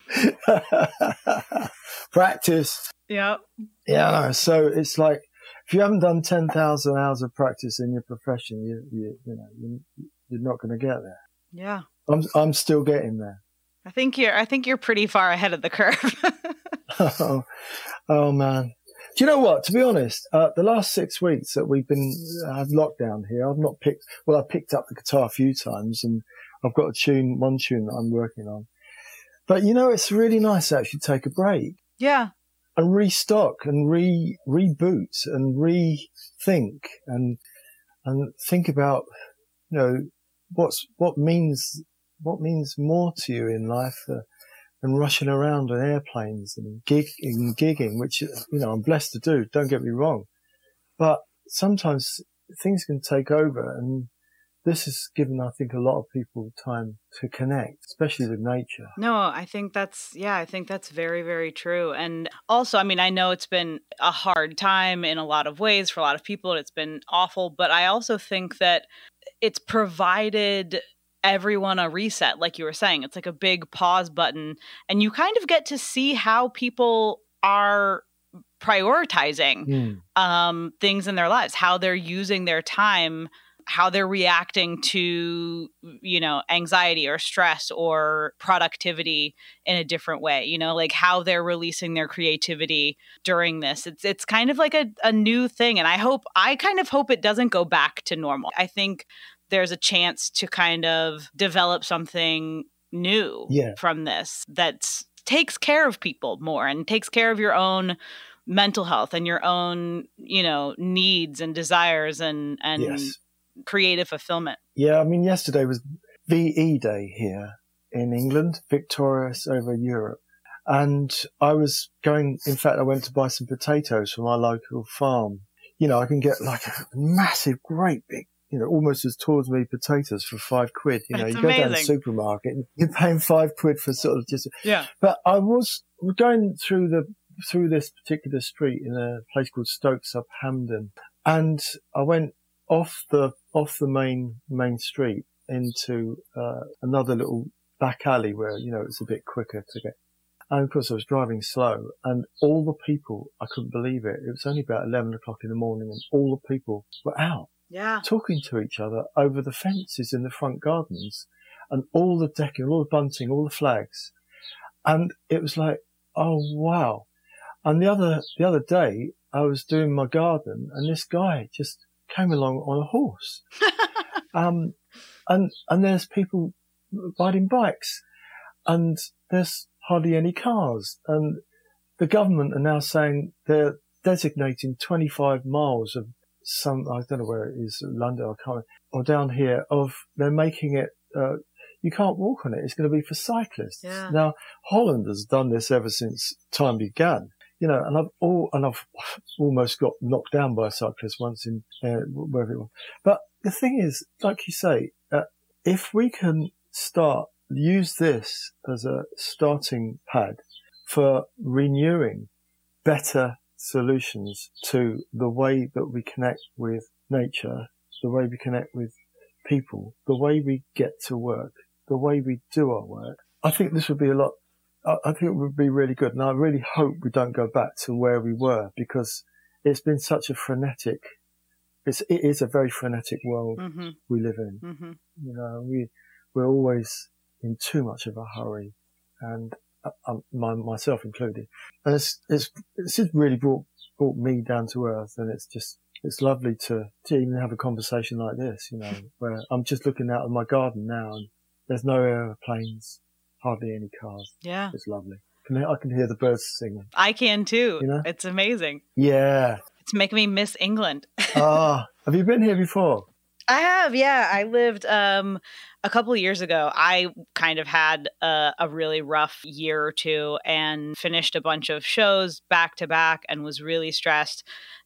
Practice. Yep. Yeah, So it's like if you haven't done ten thousand hours of practice in your profession, you you you know you, you're not going to get there. Yeah. I'm I'm still getting there. I think you're I think you're pretty far ahead of the curve. oh, oh man. Do you know what? To be honest, uh, the last six weeks that we've been have lockdown here, I've not picked. Well, I picked up the guitar a few times, and I've got a tune, one tune that I'm working on. But you know, it's really nice to actually take a break yeah. And restock and re reboot and rethink and and think about you know what's what means what means more to you in life uh, than rushing around on airplanes and gig and gigging, which you know I'm blessed to do. Don't get me wrong, but sometimes things can take over and this has given, I think, a lot of people time to connect, especially with nature. No, I think that's, yeah, I think that's very, very true. And also, I mean, I know it's been a hard time in a lot of ways for a lot of people. It's been awful. But I also think that it's provided everyone a reset, like you were saying. It's like a big pause button. And you kind of get to see how people are prioritizing Mm. um, things in their lives, how they're using their time, how they're reacting to, you know, anxiety or stress or productivity in a different way. You know, like how they're releasing their creativity during this. It's it's kind of like a, a new thing, and I hope I kind of hope it doesn't go back to normal. I think there's a chance to kind of develop something new Yeah. from this that takes care of people more and takes care of your own mental health and your own you know needs and desires and and Yes. Creative fulfillment Yeah, I mean, yesterday was VE Day here in England, victorious over Europe. And I was going, in fact, I went to buy some potatoes from our local farm. You know, I can get like a massive, great big, you know, almost as tall as me potatoes for five quid. You know, That's you go down the supermarket and you're paying five quid for sort of just, yeah but I was going through the through this particular street in a place called Stokes up Hamden, and I went off the off the main main street into uh, another little back alley where you know it's a bit quicker to get. And of course, I was driving slow, and all the people I couldn't believe it. It was only about eleven o'clock in the morning, and all the people were out yeah talking to each other over the fences in the front gardens and all the decking, all the bunting, all the flags. And it was like, oh wow. And the other, the other day I was doing my garden and this guy just came along on a horse. um, and, and there's people riding bikes and there's hardly any cars. And the government are now saying they're designating 25 miles of some, I don't know where it is, London, I can't, or down here of, they're making it, uh, you can't walk on it. It's going to be for cyclists. Yeah. Now, Holland has done this ever since time began. You know, and I've all, and I've almost got knocked down by a cyclist once in uh, wherever it was. But the thing is, like you say, uh, if we can start use this as a starting pad for renewing better solutions to the way that we connect with nature, the way we connect with people, the way we get to work, the way we do our work. I think this would be a lot. I I think it would be really good, and I really hope we don't go back to where we were because it's been such a frenetic. It's it is a very frenetic world hmm we live in. hmm You know, we we're always in too much of a hurry, and uh, um, my, myself included. And it's it's it's really brought brought me down to earth, and it's just it's lovely to to even have a conversation like this. You know, where I'm just looking out of my garden now, and there's no airplanes, hardly any cars. yeah It's lovely. Can I I can hear the birds singing. i can too You know? it's amazing Yeah. it's making me miss england Ah, have you been here before? I have, yeah. I lived um a couple of years ago. I kind of had a, a really rough year or two and finished a bunch of shows back to back and was really stressed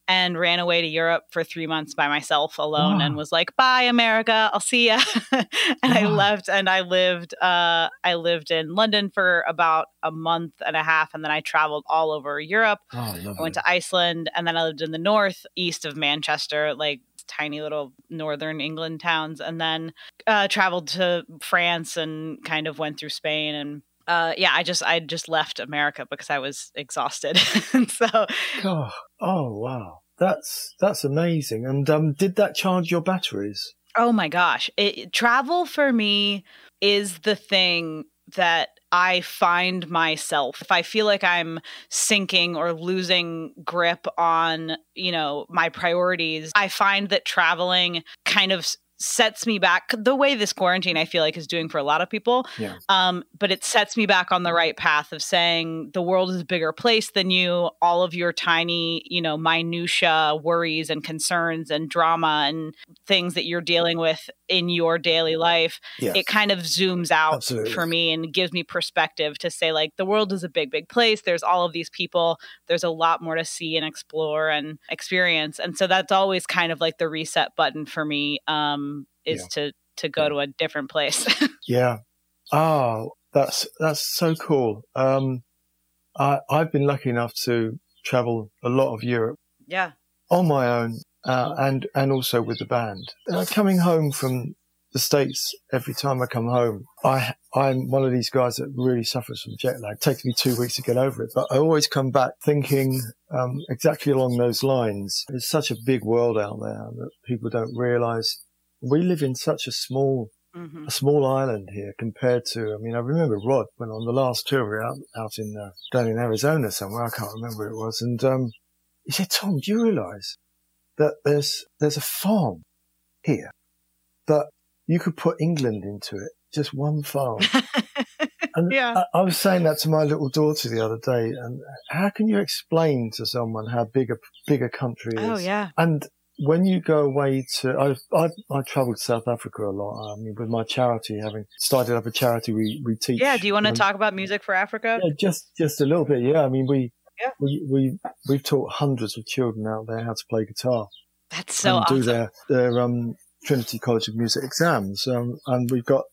and ran away to Europe for three months by myself alone and was like, "Bye, America. I'll see ya." and I left and I lived uh I lived in London for about a month and a half and then I traveled all over Europe. Oh. I went to Iceland and then I lived in the north east of Manchester, like tiny little northern England towns, and then uh, traveled to France and kind of went through Spain and. Uh, yeah, I just I just left America because I was exhausted, so God. Oh wow. That's that's amazing. And um, did that charge your batteries? Oh my gosh. It, travel for me is the thing that I find myself. If I feel like I'm sinking or losing grip on, you know, my priorities, I find that traveling kind of sets me back the way this quarantine I feel like is doing for a lot of people. Yeah. Um, but it sets me back on the right path of saying the world is a bigger place than you. All of your tiny, you know, minutia worries and concerns and drama and things that you're dealing with in your daily life, Yes. it kind of zooms out Absolutely. for me and gives me perspective to say, like, the world is a big, big place. There's all of these people. There's a lot more to see and explore and experience. And so that's always kind of like the reset button for me. Um, is to to go to a different place. Yeah. Oh, that's that's so cool. Um, I I've been lucky enough to travel a lot of Europe yeah. on my own, uh, and and also with the band. Uh, coming home from the states every time I come home, I I'm one of these guys that really suffers from jet lag. It takes me two weeks to get over it, but I always come back thinking um, exactly along those lines. There's such a big world out there that people don't realise. We live in such a small hmm a small island here compared to, I mean, I remember Rod when on the last tour we were out, out in, uh, down in Arizona somewhere, I can't remember where it was. And, um, he said, Tom, do you realize that there's, there's a farm here that you could put England into it? Just one farm. And Yeah. I, I was saying that to my little daughter the other day. And how can you explain to someone how big a, big a country is? Oh yeah. And when you go away to, I've, I've, I traveled to South Africa a lot. I mean, with my charity, having started up a charity, we, we teach. Yeah. Do you want to um, talk about music for Africa? Yeah, just, just a little bit. Yeah. I mean, we, Yeah. we, we, we've taught hundreds of children out there how to play guitar That's so and do their, their, um, Trinity College of Music exams. Um, and we've got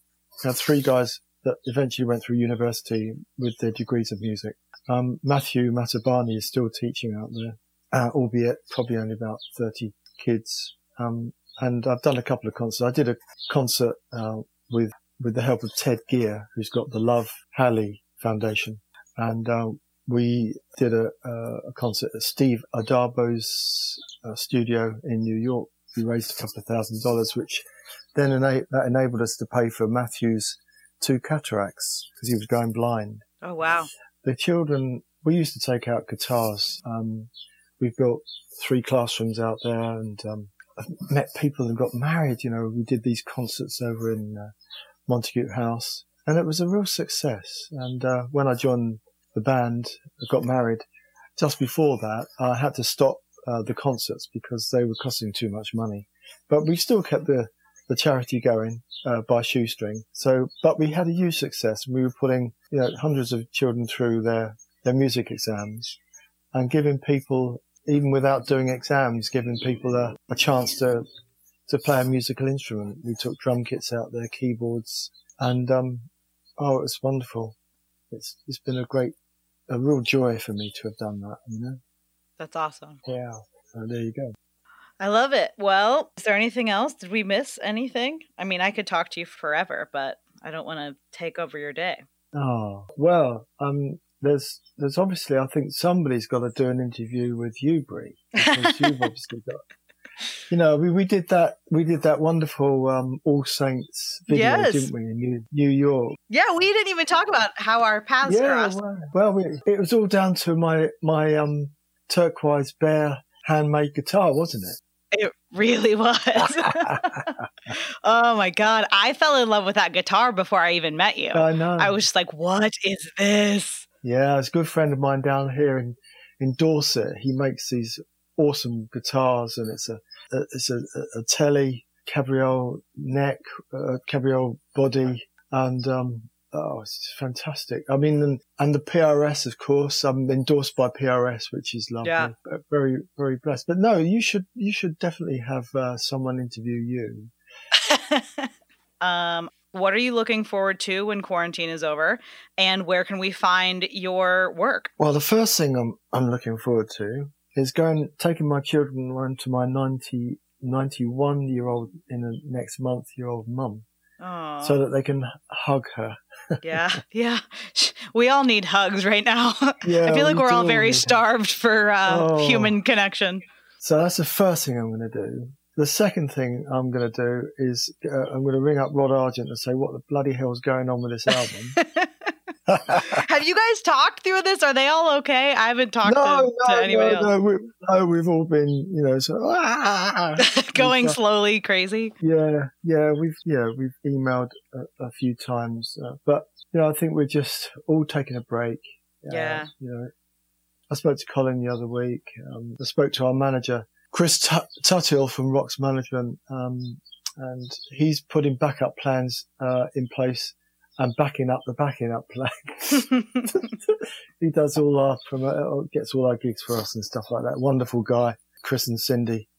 uh, three guys that eventually went through university with their degrees of music. Um, Matthew Matabani is still teaching out there, uh, albeit probably only about 30 kids. Um, and I've done a couple of concerts. I did a concert, uh, with, with the help of Ted Gear, who's got the Love Halley Foundation. And, uh, we did a, uh, a concert at Steve Addabbo's uh, studio in New York. We raised a couple of thousand dollars, which then ena- that enabled us to pay for Matthew's two cataracts because he was going blind. Oh wow. The children, we used to take out guitars. Um, we've built three classrooms out there and um, I've met people and got married. You know, we did these concerts over in uh, Montague House and it was a real success. And uh, when I joined the band, I got married. Just before that, I had to stop uh, the concerts because they were costing too much money. But we still kept the, the charity going uh, by shoestring. So, but we had a huge success. We were putting you know hundreds of children through their their music exams and giving people, even without doing exams, giving people a, a chance to to play a musical instrument. We took drum kits out there, keyboards, and um, oh, it was wonderful. It's it's been a great, a real joy for me to have done that. You know, That's awesome. yeah. So there you go. I love it. Well, is there anything else? Did we miss anything? I mean, I could talk to you forever, but I don't want to take over your day. Oh well, um, there's there's obviously I think somebody's got to do an interview with you, Bree, because you've obviously got. You know, we, we did that we did that wonderful um, All Saints video, Yes. didn't we, in New, New York? Yeah, we didn't even talk about how our paths crossed. well, well we, it was all down to my my um, turquoise bear handmade guitar, wasn't it? It really was. oh my god, I fell in love with that guitar before I even met you. I know. I was just like, "What is this?" Yeah, it's a good friend of mine down here in, in Dorset. He makes these awesome guitars, and it's a, a it's a, a, a telly cabriole neck, uh, cabriole body, and um, oh, it's fantastic. I mean, and, and the PRS, of course. I'm endorsed by PRS, which is lovely. Yeah. Very very blessed. But no, you should you should definitely have uh, someone interview you. um, what are you looking forward to when quarantine is over, and where can we find your work? Well, the first thing I'm I'm looking forward to is going taking my children around to my 90, 91 year old in the next month year old mum so that they can hug her. yeah, yeah. We all need hugs right now. Yeah, I feel like we we're all very starved for uh, Oh. human connection. So that's the first thing I'm going to do. The second thing I'm going to do is uh, I'm going to ring up Rod Argent and say what the bloody hell's going on with this album. Have you guys talked through this? Are they all okay? I haven't talked to, to anybody no, else. no, we, no, we've all been, you know, so, ah, Going slowly crazy. Yeah, yeah, we've yeah we've emailed a, a few times, uh, but you know I think we're just all taking a break. Uh, Yeah. you know, I spoke to Colin the other week. Um, I spoke to our manager Chris Tut- Tuthill from Rocks Management, um, and he's putting backup plans uh, in place and backing up the backing up plan. he does all our promo- gets all our gigs for us and stuff like that. Wonderful guy, Chris and Cindy.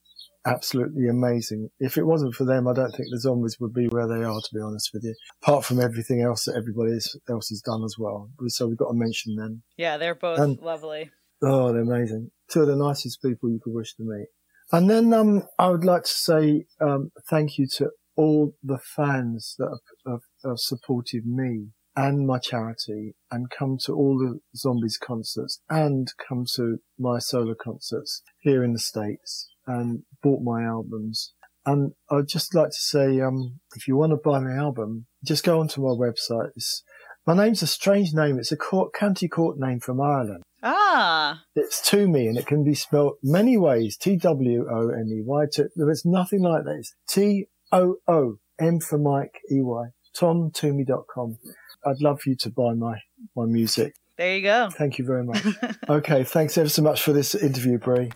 absolutely amazing. If it wasn't for them, I don't think the zombies would be where they are, to be honest with you. Apart from everything else that everybody else has done as well. So we've got to mention them. Yeah, they're both And- lovely. Oh, they're amazing. Two of the nicest people you could wish to meet. And then um, I would like to say um, thank you to all the fans that have, have, have supported me and my charity and come to all the Zombies concerts and come to my solo concerts here in the States and bought my albums. And I'd just like to say, um, if you want to buy my album, just go onto my website. It's, my name's a strange name. It's a court, county court name from Ireland. Ah, It's to me, and it can be spelled many ways. T W O N E Y. To- There is nothing like that. It's T O O M for Mike E Y. TomToomey.com. I'd love for you to buy my my music. there you go. Thank you very much. okay, thanks ever so much for this interview, Bree.